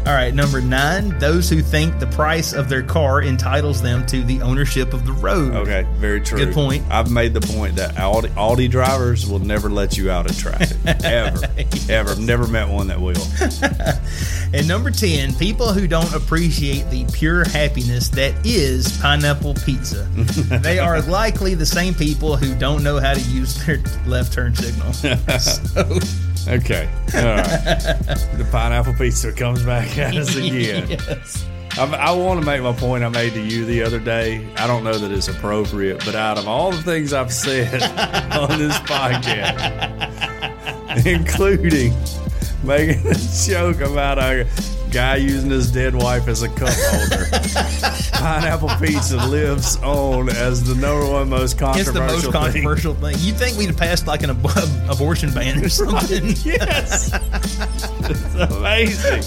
All right, number nine, those who think the price of their car entitles them to the ownership of the road. Okay, very true. Good point. I've made the point that Audi, Audi drivers will never let you out of traffic. ever. Ever. I've never met one that will. And number 10, people who don't appreciate the pure happiness that is pineapple pizza. they are likely the same people who don't know how to use their left turn signal. so, Okay. All right. the pineapple pizza comes back at us again. yes. I, I want to make my point I made to you the other day. I don't know that it's appropriate, but out of all the things I've said on this podcast, including making a joke about a guy using his dead wife as a cup holder, pineapple pizza lives on as the number one most It's controversial the most thing. controversial thing. You'd think we'd have passed like an ab- abortion ban or something. Yes. it's amazing.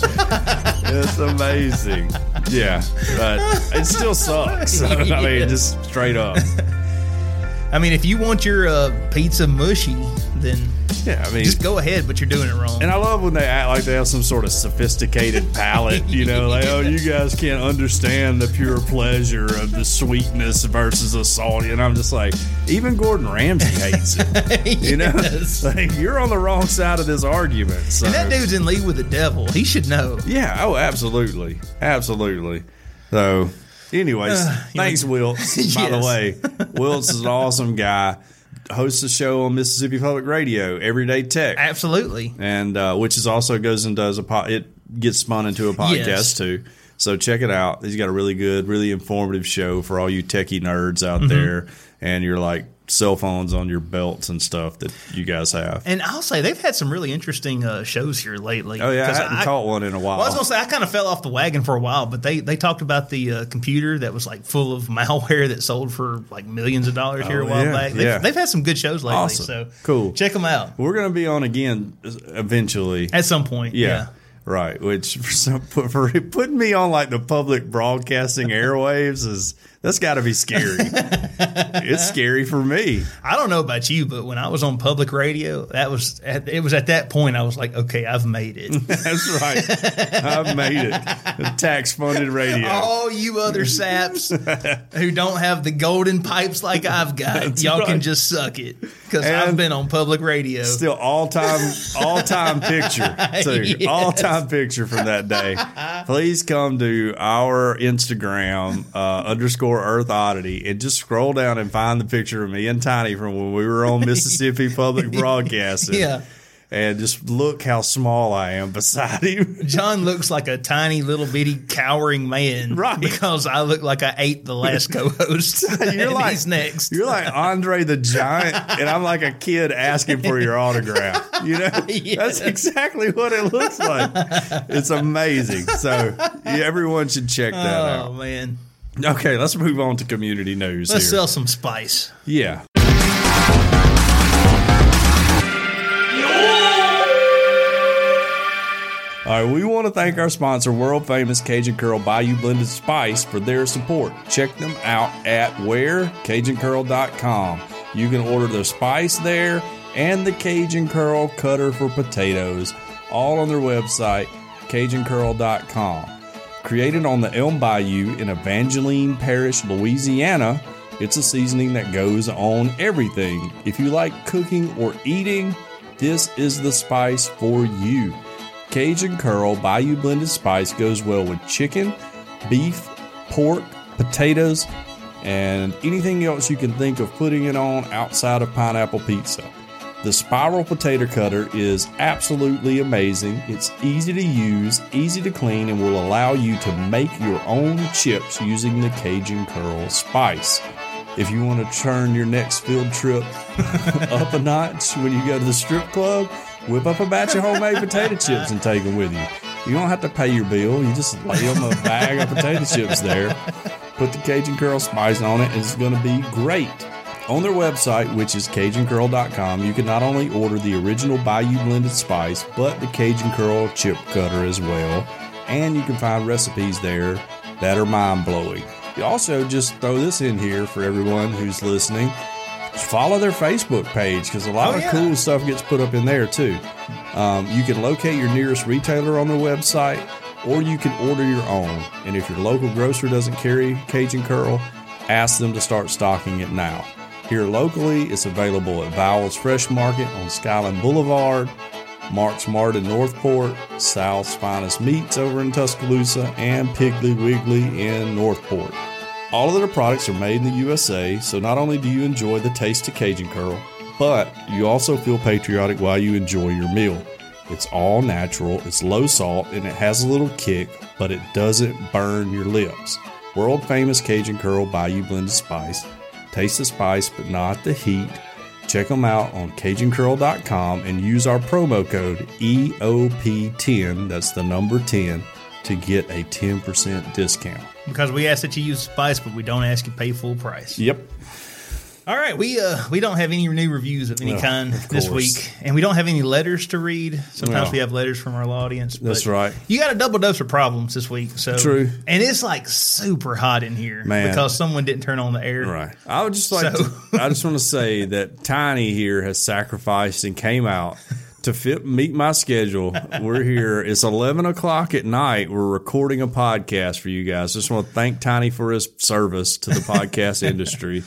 It's amazing. Yeah. But it still sucks. I mean, just straight up. I mean, if you want your uh, pizza mushy, then Yeah, I mean, just go ahead, but you're doing it wrong. and I love when they act like they have some sort of sophisticated palate, you know, like, oh, you guys can't understand the pure pleasure of the sweetness versus the salty. And I'm just like, even Gordon Ramsay hates it. You know, Yes. like you're on the wrong side of this argument. So. And that dude's in league with the devil. He should know. Yeah. Oh, absolutely. Absolutely. So, anyways, thanks, Wilts. By the way, Wilts is an awesome guy. Hosts a show on Mississippi Public Radio, Everyday Tech, Absolutely. and uh, which is also goes and does a po- it gets spun into a podcast Yes. too. So check it out. He's got a really good, really informative show for all you techie nerds out Mm-hmm. there, and you're like cell phones on your belts and stuff that you guys have. And I'll say they've had some really interesting uh, shows here lately. oh yeah, I hadn't caught one in a while. Well, I was gonna say I kind of fell off the wagon for a while, but they they talked about the uh, computer that was like full of malware that sold for like millions of dollars here a Oh, while yeah, back. They've, yeah. they've had some good shows lately, Awesome. so Cool. Check them out We're gonna be on again eventually. at some point. Yeah. Yeah, Right, which for, some, for putting me on like the public broadcasting airwaves is That's got to be scary. it's scary for me. I don't know about you, but when I was on public radio, that was at, it was at that point I was like, okay, I've made it. That's right. I've made it. Tax funded radio. All you other saps who don't have the golden pipes like I've got, That's y'all can just suck it because I've been on public radio. Still all time, all time picture too. Yes. All time picture from that day. Please come to our Instagram uh, underscore Earth Oddity and just scroll down and find the picture of me and Tiny from when we were on Mississippi Public Broadcasting. Yeah. And just look how small I am beside him. John looks like a tiny little bitty cowering man, Right. Because I look like I ate the last co-host. You're like he's next. You're like Andre the Giant, and I'm like a kid asking for your autograph. You know, that's exactly what it looks like. It's amazing. So yeah, everyone should check that oh, out. oh man. Okay, let's move on to community news let's here. sell some spice. yeah. All right, we want to thank our sponsor, world famous Cajun Curl Bayou Blended Spice, for their support. Check them out at where? CajunCurl.com. You can order their spice there and the Cajun Curl cutter for potatoes, all on their website, CajunCurl.com. Created on the Elm Bayou in Evangeline Parish, Louisiana, it's a seasoning that goes on everything. If you like cooking or eating, this is the spice for you. Cajun Curl Bayou Blended Spice goes well with chicken, beef, pork, potatoes, and anything else you can think of putting it on outside of pineapple pizza. The spiral potato cutter is absolutely amazing. It's easy to use, easy to clean, and will allow you to make your own chips using the Cajun Curl spice. If you want to turn your next field trip up a notch when you go to the strip club, whip up a batch of homemade potato chips and take them with you. You don't have to pay your bill. You just lay them a bag of potato chips there. Put the Cajun Curl spice on it, and it's going to be great. On their website, which is CajunCurl.com, you can not only order the original Bayou blended spice, but the Cajun Curl chip cutter as well. And you can find recipes there that are mind blowing. You also just throw this in here for everyone who's listening. Follow their Facebook page because a lot Oh, of yeah. cool stuff gets put up in there too. Um, you can locate your nearest retailer on their website, or you can order your own. And if your local grocer doesn't carry Cajun Curl, ask them to start stocking it now. Here locally, it's available at Vowels Fresh Market on Skyland Boulevard, Mark's Mart in Northport, South's Finest Meats over in Tuscaloosa, and Piggly Wiggly in Northport. All of their products are made in the USA, so not only do you enjoy the taste of Cajun Curl, but you also feel patriotic while you enjoy your meal. It's all natural, it's low salt, and it has a little kick, but it doesn't burn your lips. World famous Cajun Curl by Bayou Blended Spice. Taste the spice, but not the heat. Check them out on CajunCurl.com and use our promo code EOP10, that's the number 10, to get a 10% discount. because we ask that you use spice, but we don't ask you to pay full price. Yep. All right, we uh we don't have any new reviews of any No, kind of this week, and we don't have any letters to read. Sometimes No. we have letters from our audience. That's right. You got a double dose of problems this week, so True. And it's like super hot in here, Man. because someone didn't turn on the air. Right. I would just like So- to, I just want to say that Tiny here has sacrificed and came out to fit meet my schedule. We're here. It's eleven o'clock at night. We're recording a podcast for you guys. Just want to thank Tiny for his service to the podcast industry.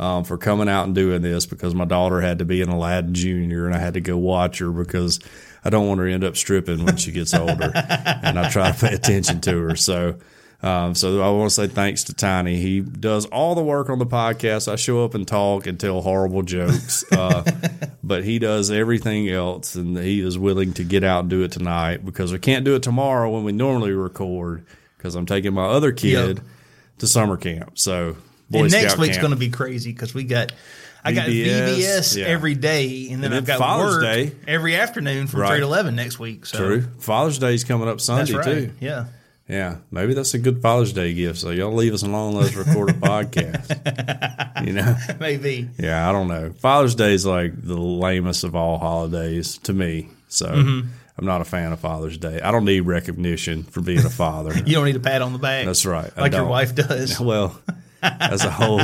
Um, for coming out and doing this because my daughter had to be an Aladdin Junior and I had to go watch her because I don't want her to end up stripping when she gets older and I try to pay attention to her. So, um, so I want to say thanks to Tiny. He does all the work on the podcast. I show up and talk and tell horrible jokes, uh, but he does everything else, and he is willing to get out and do it tonight because we can't do it tomorrow when we normally record because I'm taking my other kid Yep. to summer camp. So, Boy and next week's going to be crazy because we got. I got VBS, yeah. every day, and then And I've got Father's work Day. every afternoon from Right. three to eleven next week. So True. Father's Day's coming up Sunday that's right. too. Yeah, Yeah, maybe that's a good Father's Day gift. So y'all leave us alone. Let's record a podcast. You know. maybe. Yeah, I don't know. Father's Day is like the lamest of all holidays to me. So Mm-hmm. I'm not a fan of Father's Day. I don't need recognition for being a father. You don't need a pat on the back. That's right. Like your wife does. well, as a whole.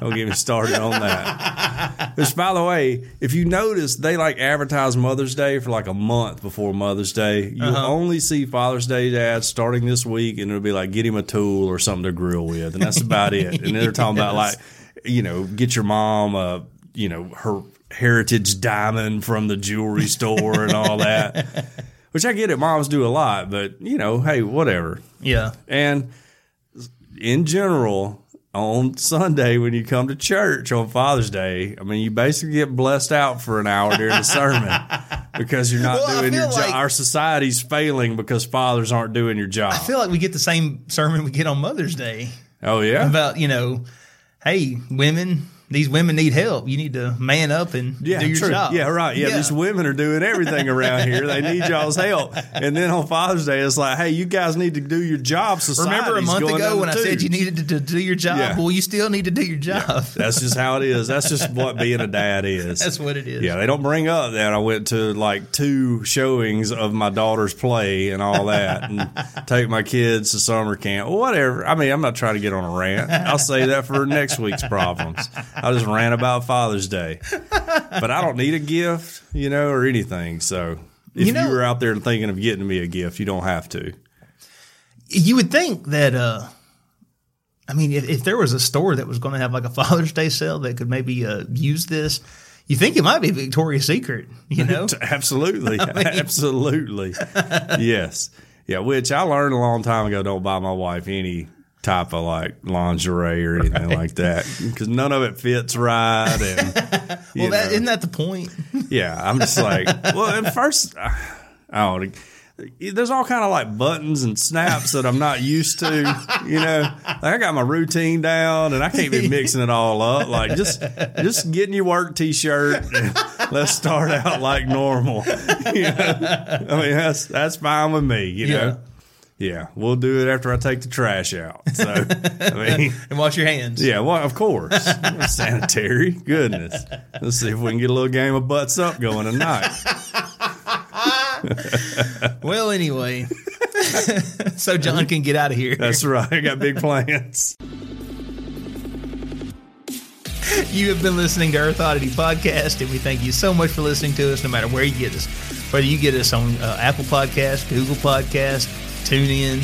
Don't get me started on that. Which, by the way, if you notice, they like advertise Mother's Day for like a month before Mother's Day. You'll uh-huh. only see Father's Day ads starting this week, and it'll be like, get him a tool or something to grill with. And that's about it. And they're talking about like, you know, get your mom a, you know, her heritage diamond from the jewelry store and all that. Which I get it. Moms do a lot, but, you know, hey, whatever. Yeah. And in general, on Sunday when you come to church on Father's Day, I mean, you basically get blessed out for an hour during the sermon because you're not Well, doing your feel job. like- Our society's failing because fathers aren't doing your job. I feel like we get the same sermon we get on Mother's Day oh yeah, about, you know, hey, women, these women need help. You need to man up and yeah, do your true. job. Yeah, right. Yeah, these women are doing everything around here. They need y'all's help. And then on Father's Day, it's like, hey, you guys need to do your job. Society's Remember a month ago when I said you needed to, to do your job? Yeah. Well, you still need to do your job. That's just how it is. That's just what being a dad is. That's what it is. Yeah, they don't bring up that I went to like two showings of my daughter's play and all that, and take my kids to summer camp. Or whatever. I mean, I'm not trying to get on a rant. I'll say that for next week's problems. I just ran about Father's Day, but I don't need a gift, you know, or anything. So if You you, were out there thinking of getting me a gift, you don't have to. You would think that, uh, I mean, if, if there was a store that was going to have like a Father's Day sale that could maybe uh, use this, you think it might be Victoria's Secret, you know? Absolutely. Absolutely. yes. Yeah, which I learned a long time ago don't buy my wife any type of like lingerie or anything like that because none of it fits right. And, well, that, isn't that the point? yeah, I'm just like, well, at first, I don't there's all kind of like buttons and snaps that I'm not used to, you know. Like I got my routine down and I can't be mixing it all up. Like just just getting your work t-shirt and let's start out like normal. You know? I mean that's that's fine with me, you know. Yeah, we'll do it after I take the trash out. So I mean and wash your hands. yeah, well, of course. Sanitary. Goodness. Let's see if we can get a little game of butts up going tonight. Well, anyway, so John can get out of here. That's right. I got big plans. You have been listening to Earth Oddity Podcast, and we thank you so much for listening to us, no matter where you get us. Whether you get us on uh, Apple Podcast, Google Podcast, TuneIn,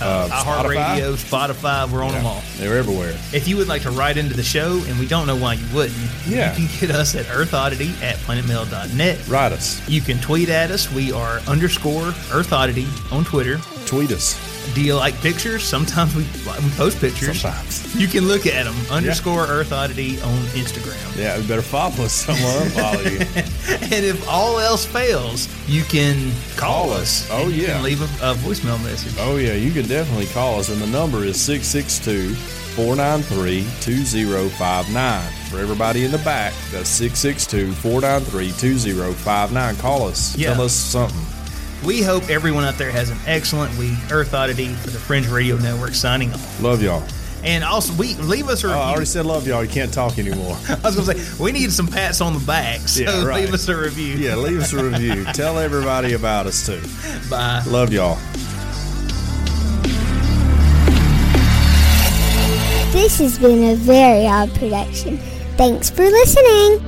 uh, iHeartRadio, Spotify, we're on them all. They're everywhere. If you would like to write into the show, and we don't know why you wouldn't, Yeah. you can get us at earthoddity at planetmail.net. Write us. You can tweet at us. We are underscore earthoddity on Twitter. Tweet us. Do you like pictures? Sometimes we, we post pictures. Sometimes. You can look at them. Underscore Earth Oddity on Instagram. Yeah, we better follow us. Someone unfollow you. And if all else fails, you can call, Call us. Oh, and you yeah. can leave a, a voicemail message. Oh, yeah, you can definitely call us, and the number is 662 493 2059. For everybody in the back, that's 662 493 2059. Call us. Yeah. Tell us something. We hope everyone out there has an excellent week. Earth Oddity for the Fringe Radio Network signing off. Love y'all. And also, we leave us a Oh, review. I already said love y'all. You can't talk anymore. I was going to say, we need some pats on the back. So Yeah, right. leave us a review. Yeah, leave us a review. Tell everybody about us, too. Bye. Love y'all. This has been a very odd production. Thanks for listening.